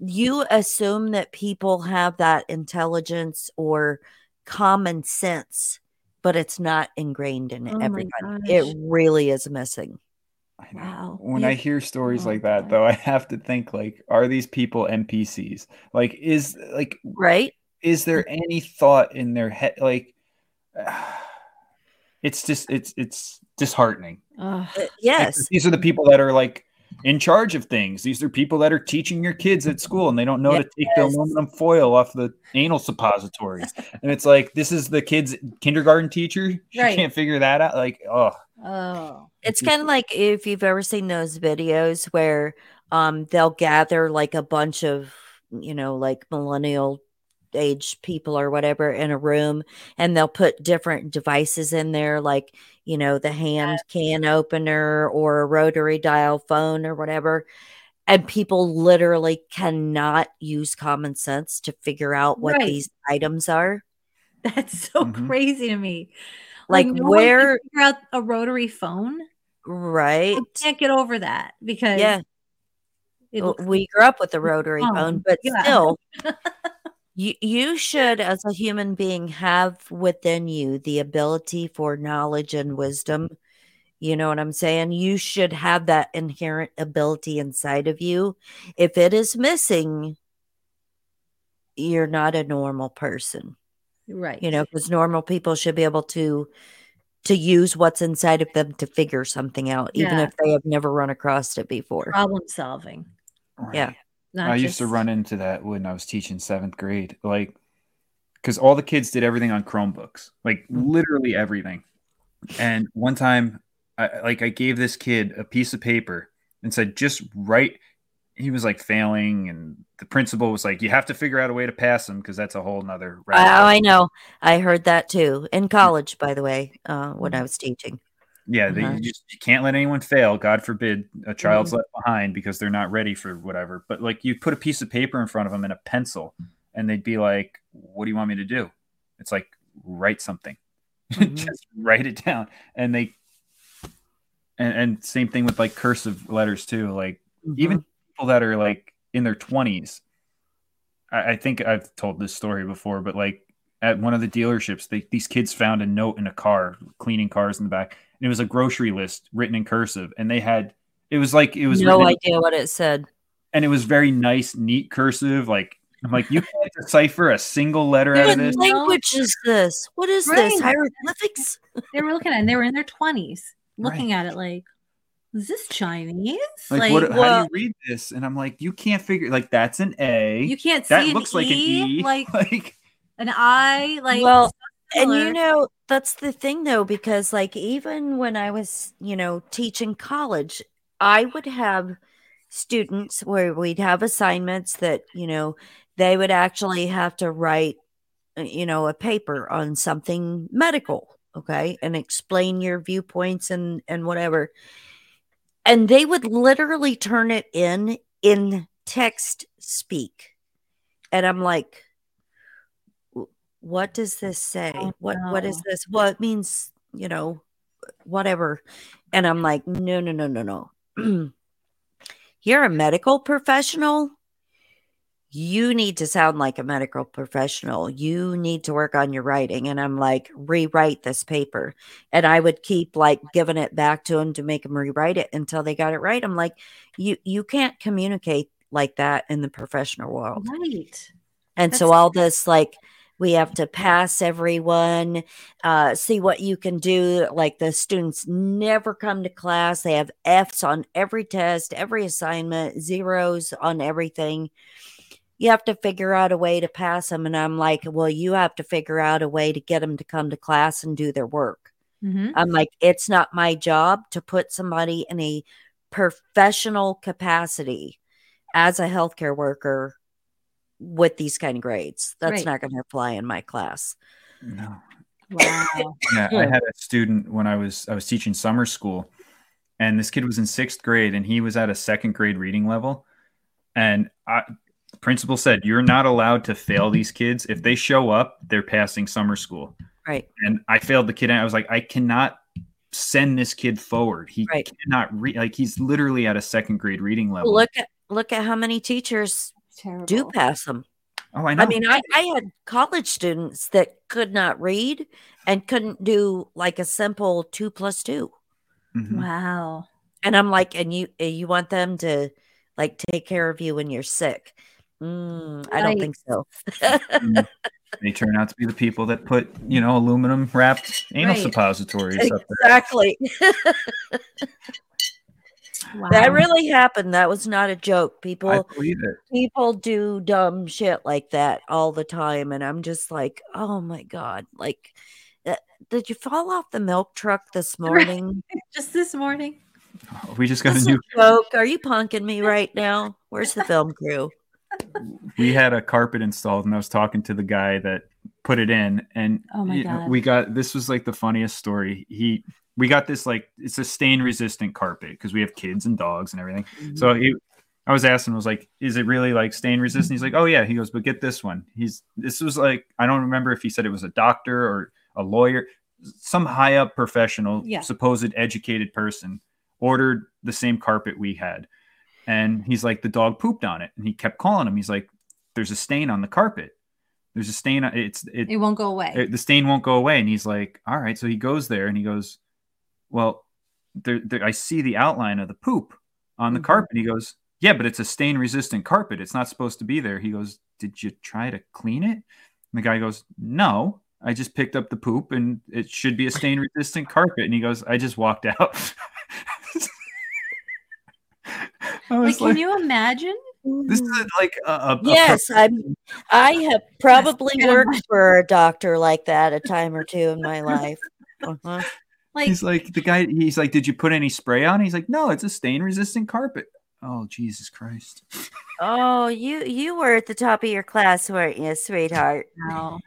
you assume that people have that intelligence or common sense, but it's not ingrained in Oh everybody. It really is missing. I know. Wow. When Yeah. I hear stories Oh like that, God. though, I have to think like, are these people NPCs? Like, is like, Right? is there any thought in their head? Like, it's just, it's, it's disheartening. Ugh. Uh, Like, yes. these are the people that are like in charge of things. These are people that are teaching your kids at school, and they don't know to take the aluminum foil off the anal suppositories. and it's like, this is the kid's kindergarten teacher. She Right. can't figure that out. Like, oh, Oh. It's kind of like if you've ever seen those videos where um they'll gather like a bunch of, you know, like millennial age people or whatever in a room and they'll put different devices in there like, you know, the hand can opener or a rotary dial phone or whatever. And people literally cannot use common sense to figure out what Right. these items are. That's so Mhm. crazy to me. Like, no where- figure out a rotary phone? Right? I can't get over that because Yeah. we grew up with the rotary phone, phone, but yeah. still, you you should, as a human being, have within you the ability for knowledge and wisdom. You know what I'm saying? You should have that inherent ability inside of you. If it is missing, you're not a normal person. right. You know, because normal people should be able to to use what's inside of them to figure something out, even if they have never run across it before. problem solving. Yeah. Not I used to run into that when I was teaching seventh grade, like because all the kids did everything on Chromebooks, like Mhm. literally everything. And one time, I like I gave this kid a piece of paper and said, "Just write." He was like failing, and the principal was like, "You have to figure out a way to pass him because that's a whole nother." Oh. I know. I heard that too in college, by the way, uh, when I was teaching. Yeah, they, Uh-huh. you just you can't let anyone fail. God forbid a child's Mm-hmm. left behind because they're not ready for whatever. But like you put a piece of paper in front of them and a pencil, and they'd be like, "What do you want me to do?" It's like write something, Mhm. just write it down. And they, and, and same thing with like cursive letters too. Like even Mhm. people that are like in their twenties, I, I think I've told this story before, but like at one of the dealerships, they, these kids found a note in a car, cleaning cars in the back, and it was a grocery list written in cursive, and they had it was like it was no written in- idea what it said. and it was very nice, neat cursive. Like I'm like, you can't decipher a single letter out of this. Like- language is this? What is this? Hieroglyphics? they were looking at it and they were in their twenties looking at it like, is this Chinese? Like, what? how do you read this? And I'm like, you can't figure. Like that's an A. you can't see that an looks like an E, E. like like an I, like Well, And you know, that's the thing though, because like even when I was, you know, teaching college, I would have students where we'd have assignments that, you know, they would actually have to write, uh, you know, a paper on something medical, okay, and explain your viewpoints and and whatever. And they would literally turn it in in text speak. And I'm like, "W- what does this say? Oh, what what is this? Well, it means, you know, whatever. And I'm like, no, no, no, no, no. You're a medical professional. You need to sound like a medical professional. You need to work on your writing. And I'm like, rewrite this paper. And I would keep like giving it back to him to make him rewrite it until they got it right. I'm like, you you can't communicate like that in the professional world. Right. And so all this like we have to pass everyone, uh, see what you can do. Like the students never come to class. They have F's on every test, every assignment, zeros on everything. You have to figure out a way to pass them. And I'm like, well, you have to figure out a way to get them to come to class and do their work. Mhm. I'm like, it's not my job to put somebody in a professional capacity as a healthcare worker with these kind of grades. That's Right. not going to apply in my class. No. Wow. Yeah, I had a student when I was I was teaching summer school, and this kid was in sixth grade, and he was at a second grade reading level, and I, the principal said you're not allowed to fail these kids. If they show up, they're passing summer school. Right. And I failed the kid, and I was like, I cannot send this kid forward. He Right. cannot read. Like he's literally at a second grade reading level. Look at look at how many teachers Terrible. do pass them. oh, I know. I mean, I, I had college students that could not read and couldn't do like a simple two plus two. Mhm. Wow. And I'm like, and you uh, you want them to like take care of you when you're sick? Mm, I don't Right. think so. Mm. They turn out to be the people that put, you know, aluminum wrapped anal Right. suppositories up there. exactly. Wow. That really happened. That was not a joke. People I believe it. people do dumb shit like that all the time and I'm just like, "Oh my god." Like uh, did you fall off the milk truck this Right. morning? just this morning. Oh, We just got a new. a joke. Are you punking me right now? Where's the film crew? We had a carpet installed, and I was talking to the guy that put it in, and Oh my you know, we got this was like the funniest story. He we got this like it's a stain resistant carpet because we have kids and dogs and everything. Mm-hmm. So he, I was asking, I was like, "Is it really like stain resistant?" He's like, "Oh yeah." He goes, "But get this one." He's this was like I don't remember if he said it was a doctor or a lawyer, some high up professional, Yeah. supposed educated person ordered the same carpet we had, and he's like, "The dog pooped on it," and he kept calling him. He's like, "There's a stain on the carpet. There's a stain. On, it's it, It won't go away. it- the stain won't go away. And he's like, all right. So he goes there and he goes, well, there, there, I see the outline of the poop on the Mhm. carpet. He goes, yeah, but it's a stain resistant carpet. It's not supposed to be there. He goes, did you try to clean it? And the guy goes, no, I just picked up the poop and it should be a stain resistant carpet. And he goes, I just walked out. I like, can like, you imagine? this is like a, a- a Yes, I'm I have probably worked for a doctor like that a time or two in my life. Uh-huh. Like, he's like the guy he's like did you put any spray on he's like no it's a stain resistant carpet oh jesus christ Oh, you you were at the top of your class, weren't you, sweetheart? wow.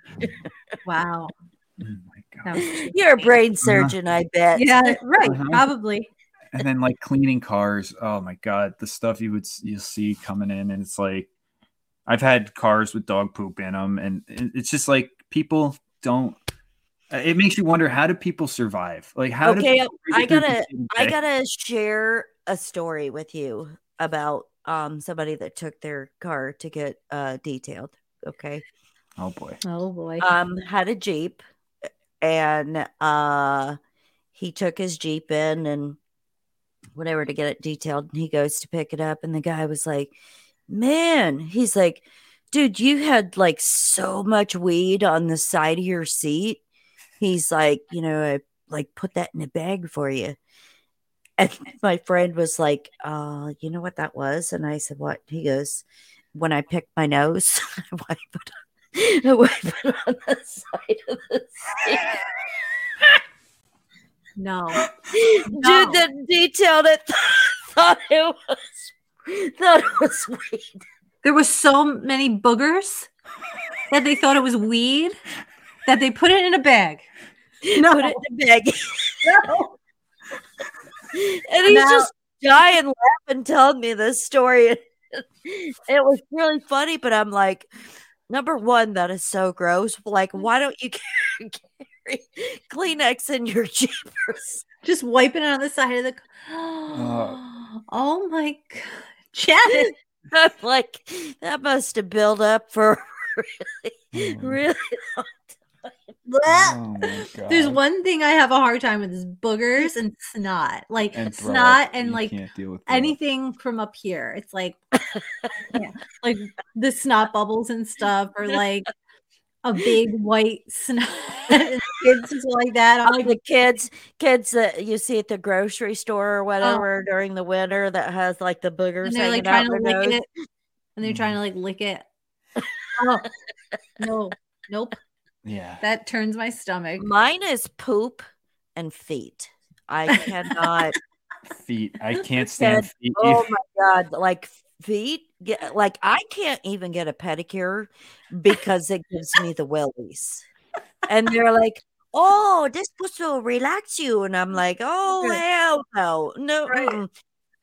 wow. oh my god You're a brain surgeon, I bet. yeah, right. Uh-huh. Probably. and then like cleaning cars oh my god the stuff you would you'll see coming in and it's like i've had cars with dog poop in them and it's just like people don't it makes you wonder how do people survive like how do Okay, people I gotta- I gotta share a story with you about um somebody that took their car to get uh detailed. Okay. oh boy Oh boy. um had a jeep and uh he took his jeep in and whatever to get it detailed and he goes to pick it up and the guy was like man he's like dude you had like so much weed on the side of your seat he's like you know i like put that in a bag for you and my friend was like uh you know what that was and i said what he goes when i picked my nose i wipe it I wipe it on the side of the seat. no. Dude that detailed it thought it was thought it was weed. there was so many boogers that they thought it was weed that they put it in a bag. No, Put it in a bag. no. and he's Now- just dying laughing telling me this story it was really funny but i'm like number one that is so gross like why don't you carry kleenex in your jeepers just wiping it on the side of the. Uh. oh my god, Janet! i'm like that must have built up for really Mm. really Oh. There's one thing I have a hard time with is boogers and snot, like And throw snot and You like deal with anything from up here. It's like, yeah, like the snot bubbles and stuff, or like a big white snot. kids like that. I'm Oh, like, the kids kids that you see at the grocery store or oh. whatever during the winter that has like the boogers Oh. and they're hanging like out trying to lick nose. it, and they're trying to mm. like lick it. Oh no, nope. Yeah. That turns my stomach. Mine is poop and feet. I cannot. Feet. I can't stand Said, feet. oh my god! Like feet. Get, like I can't even get a pedicure because it gives me the willies. And they're like, "Oh, this supposed to relax you," and I'm like, "Oh hell no, no." Right.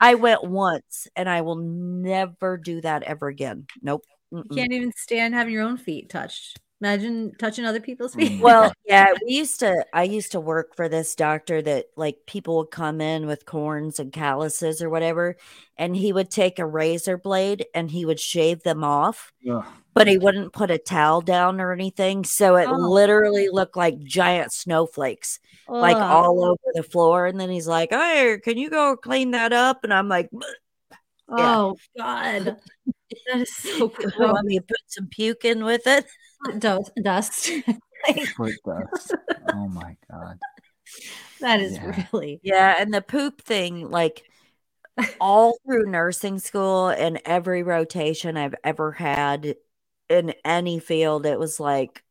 I went once, and I will never do that ever again. Nope. You mm-mm. can't even stand having your own feet touched. Imagine touching other people's feet. Mm. Well, yeah, we used to. I used to work for this doctor that like people would come in with corns and calluses or whatever, and he would take a razor blade and he would shave them off, Ugh. but he wouldn't put a towel down or anything, so it Oh. literally looked like giant snowflakes, like all over the floor. And then he's like, "Hey, can you go clean that up?" And I'm like, yeah. Oh God, that is so "You gross. "Want me to put some puke in with it?" Dust, dust. Foot dust. Oh my god. that is Yeah. really. Yeah, and the poop thing, like all through nursing school and every rotation I've ever had in any field, it was like,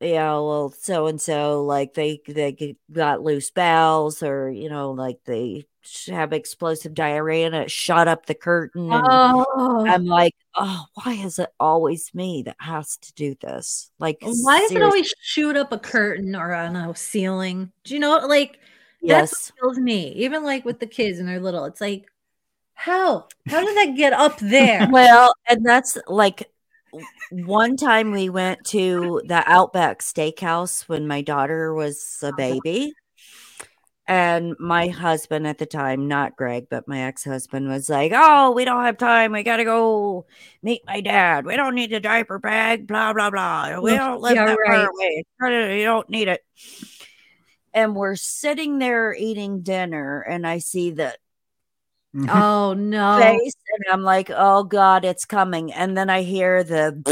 yeah, well, so and so, like they they got loose bowels, or you know, like they sh- have explosive diarrhea and it shot up the curtain. And Oh, I'm like, oh, why is it always me that has to do this? Like, why does it always shoot up a curtain or on a ceiling? Do you know? Like Yes. that's what kills me. Even like with the kids and they're little, it's like, how? How did that get up there? Well, and that's like one time we went to the Outback Steakhouse when my daughter was a baby. And my husband at the time, not Greg, but my ex husband, was like, Oh, we don't have time. We got to go meet my dad. We don't need the diaper bag, blah, blah, blah. We mm, don't live yeah, that right. far away. You don't need it. And we're sitting there eating dinner, and I see the mm-hmm. oh no. face and I'm like, oh God, it's coming. And then I hear the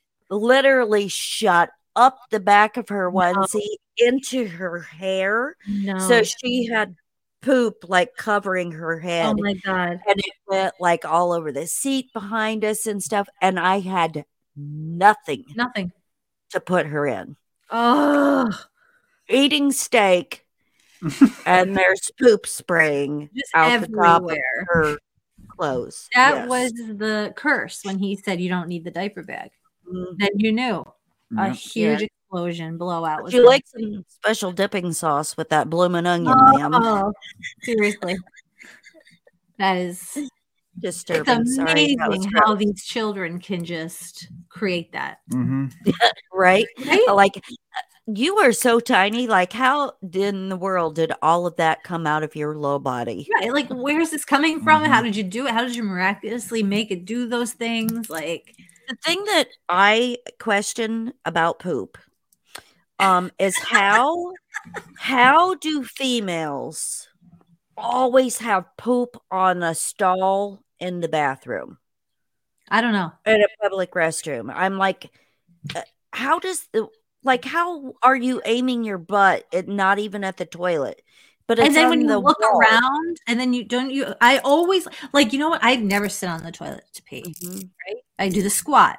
literally shot up the back of her onesie into her hair. No. So she had poop like covering her head. oh my god. and it went like all over the seat behind us and stuff. And I had nothing Nothing. to put her in. Oh, Eating steak and there's poop spraying just out the top of everywhere. her clothes. That Yes. was the curse when he said you don't need the diaper bag. Mhm. Then you knew a Yep. huge explosion blowout was Would you like some special dipping sauce with that bloomin' onion, ma'am? Oh, seriously. That is Disturbing. it's Sorry, that amazing how gross. these children can just create that. Mhm. right? Right? Like you are so tiny. Like how in the world did all of that come out of your little body? Right. Like, where's this coming from? How Mhm. did you do it? How did you miraculously make it do those things? Like, The thing that I question about poop um is how how do females always have poop on a stall in the bathroom? I don't know. in a public restroom. I'm like, uh, how does the like how are you aiming your butt at not even at the toilet? But it's and then when you the look wall. around, and then you don't you. I always like you know what? I never sit on the toilet to pee. Mhm. Right? I do the squat,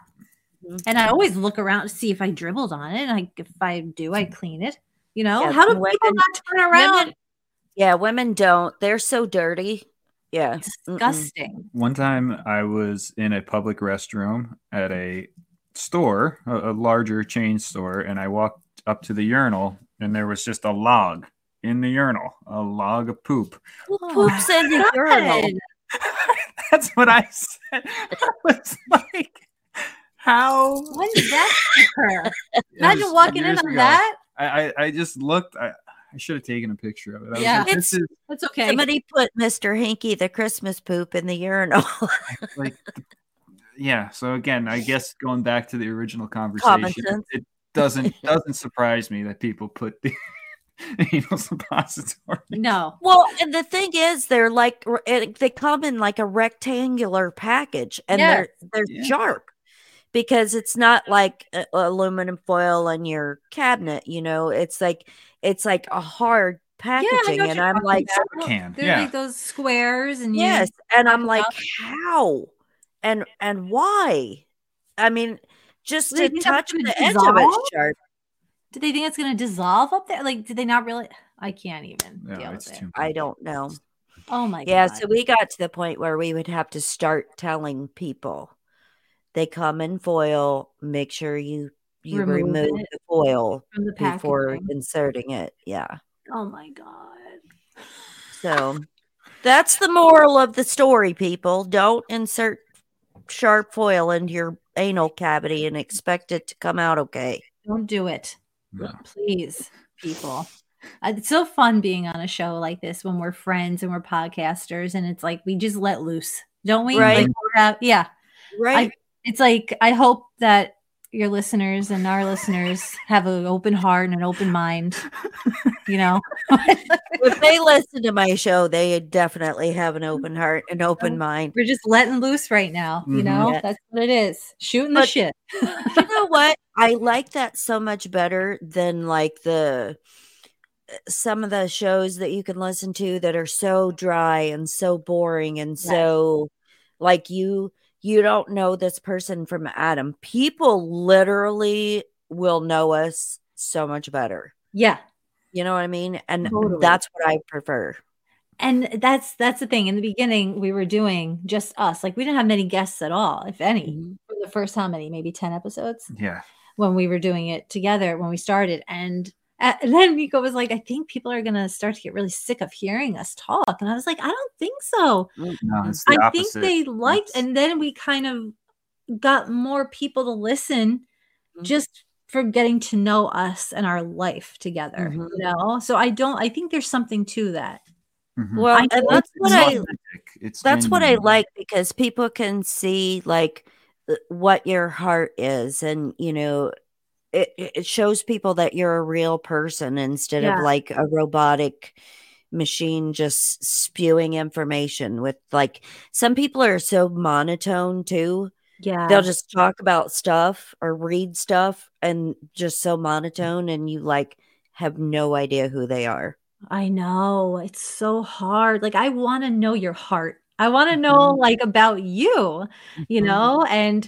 Mhm. and I always look around to see if I dribbled on it. And I, if I do, I clean it. You know Yeah, how do women- people not turn around? Women, yeah, women don't. They're so dirty. Yeah. Mm-mm. Disgusting. One time I was in a public restroom at a store, a, a larger chain store, and I walked up to the urinal and there was just a log in the urinal, a log of poop. Who Oh poops in the urinal? That's what I said. I was like, how? When did that occur? Imagine was walking in on ago. that. I, I, I just looked. I, I should have taken a picture of it. I Yeah. like, this is That's okay. Somebody put Mr. Hankey the Christmas poop in the urinal. like, yeah. So again, I guess going back to the original conversation, it doesn't doesn't surprise me that people put the anal suppository. no. well, and the thing is, they're like they come in like a rectangular package, and Yes. they're they're Yeah. sharp because it's not like a- aluminum foil in your cabinet. You know, it's like it's like a hard Yeah, I know packaging, what and I'm like. Can They're yeah. like those squares, and you, yes, and I'm like, about- how, and and why? I mean, just Do to touch gonna the edge of it dissolve? sharp. do they think it's going to dissolve up there? Like, did they not really? I can't even No, deal it's with it. too. I don't know. Oh my Yeah, god. Yeah, so we got to the point where we would have to start telling people they come in foil, make sure you you Remove remove, the foil the before inserting it. Yeah. Oh my god. So that's the moral of the story, people. Don't insert sharp foil into your anal cavity and expect it to come out okay. Don't do it. No. Please, people. Uh, It's so fun being on a show like this when we're friends and we're podcasters, and it's like we just let loose, don't we? Right. Like, yeah. Right. It's like I hope that your listeners and our listeners have an open heart and an open mind. You know, if they listen to my show, they definitely have an open heart and open mind. we're just letting loose right now. You Mhm. know, Yeah. that's what it is. Shooting the shit. you know what? I like that so much better than like the uh, some of the shows that you can listen to that are so dry and so boring and Yes. so like you you don't know this person from Adam. People literally will know us so much better. yeah. You know what I mean? And Totally. that's what I prefer. and that's that's the thing in the beginning we were doing just us like we didn't have many guests at all if any Mhm. for the first how many maybe 10 episodes Yeah. when we were doing it together when we started and and then Niko was like, I think people are gonna start to get really sick of hearing us talk. And I was like, I don't think so. No, I opposite. think they liked, It's- and then we kind of got more people to listen Mhm. just for getting to know us and our life together. Mhm. You know, so I don't. I think there's something to that. Mhm. Well, I and that's what I authentic. It's that's what I like because people can see like what your heart is and you know it, it shows people that you're a real person instead Yeah. of like a robotic machine just spewing information with like some people are so monotone too Yeah, they'll just talk about stuff or read stuff and just so monotone and you like have no idea who they are I know it's so hard. Like I want to know your heart. I want to know Mhm. like about you, you Mhm. know. And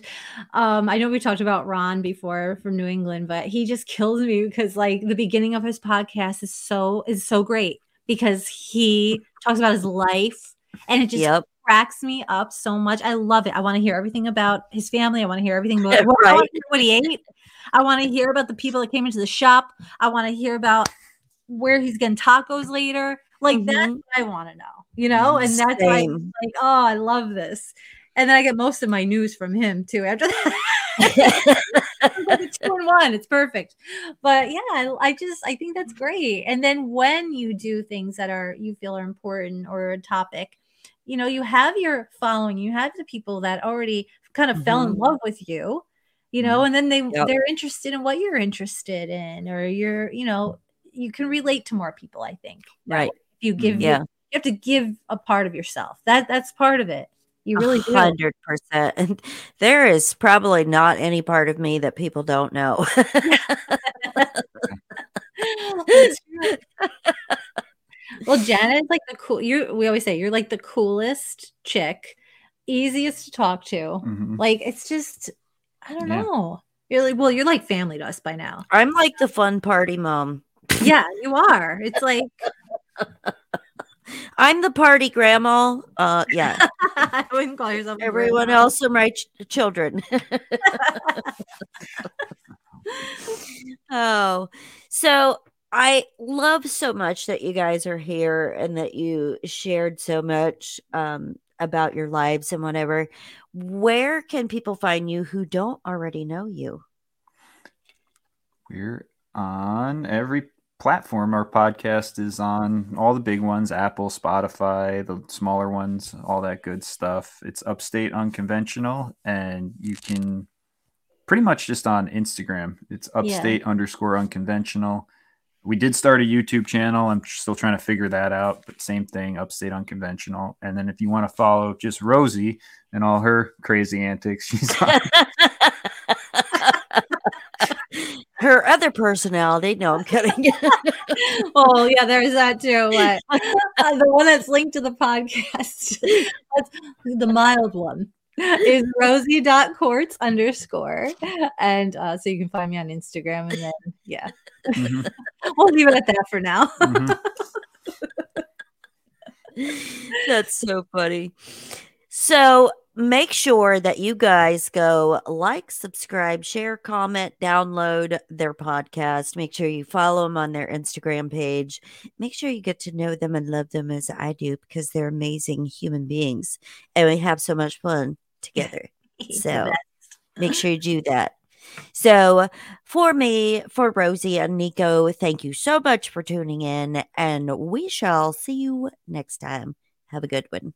um, I know we talked about Ron before from New England, but he just kills me because like the beginning of his podcast is so is so great because he talks about his life and it just yep cracks me up so much. I love it. I want to hear everything about his family. I want to hear everything about I Right. want to hear what he ate. I want to hear about the people that came into the shop. I want to hear about where he's getting tacos later. Like that's Mhm. what I want to know, you know? And that's why I'm like, oh, I love this. And then I get most of my news from him too after that. It's two in one. It's perfect. But yeah, I, just I think that's great. And then when you do things that are you feel are important or a topic, you know, you have your following, you have the people that already kind of fell in Mhm. love with you, you know, and then they Yep. they're interested in what you're interested in, or you're, you know, you can relate to more people, I think. Right. If you give Yeah. You, you have to give a part of yourself. That that's part of it. You really hundred percent. And there is probably not any part of me that people don't know. Well, Janet's like the cool. You we always say you're like the coolest chick, easiest to talk to. Mhm. Like it's just I don't Yeah. know. You're like well, you're like family to us by now. I'm like the fun party mom. Yeah, you are. It's like I'm the party grandma. Uh, yeah. I wouldn't call yourself Everyone grandma. else are my ch- children. oh, so I love so much that you guys are here and that you shared so much um, about your lives and whatever. Where can people find you who don't already know you? We're on every platform. Our podcast is on all the big ones Apple, Spotify, the smaller ones, all that good stuff. It's Upstate Unconventional, and you can pretty much just on Instagram. It's upstate underscore unconventional. We did start a YouTube channel. I'm still trying to figure that out, but same thing, upstate unconventional. And then if you want to follow just Rosie and all her crazy antics, she's on Her other personality. No, I'm kidding. oh yeah, there's that too. But uh, the one that's linked to the podcast, that's the mild one, is rosie.quartz underscore. And uh, so you can find me on Instagram and then yeah. Mhm, We'll leave it at that for now. mhm. That's so funny. So make sure that you guys go like, subscribe, share, comment, download their podcast. Make sure you follow them on their Instagram page. Make sure you get to know them and love them as I do because they're amazing human beings and we have so much fun together. So make sure you do that. So, for me, for Rosie and Niko, thank you so much for tuning in, and we shall see you next time. Have a good one.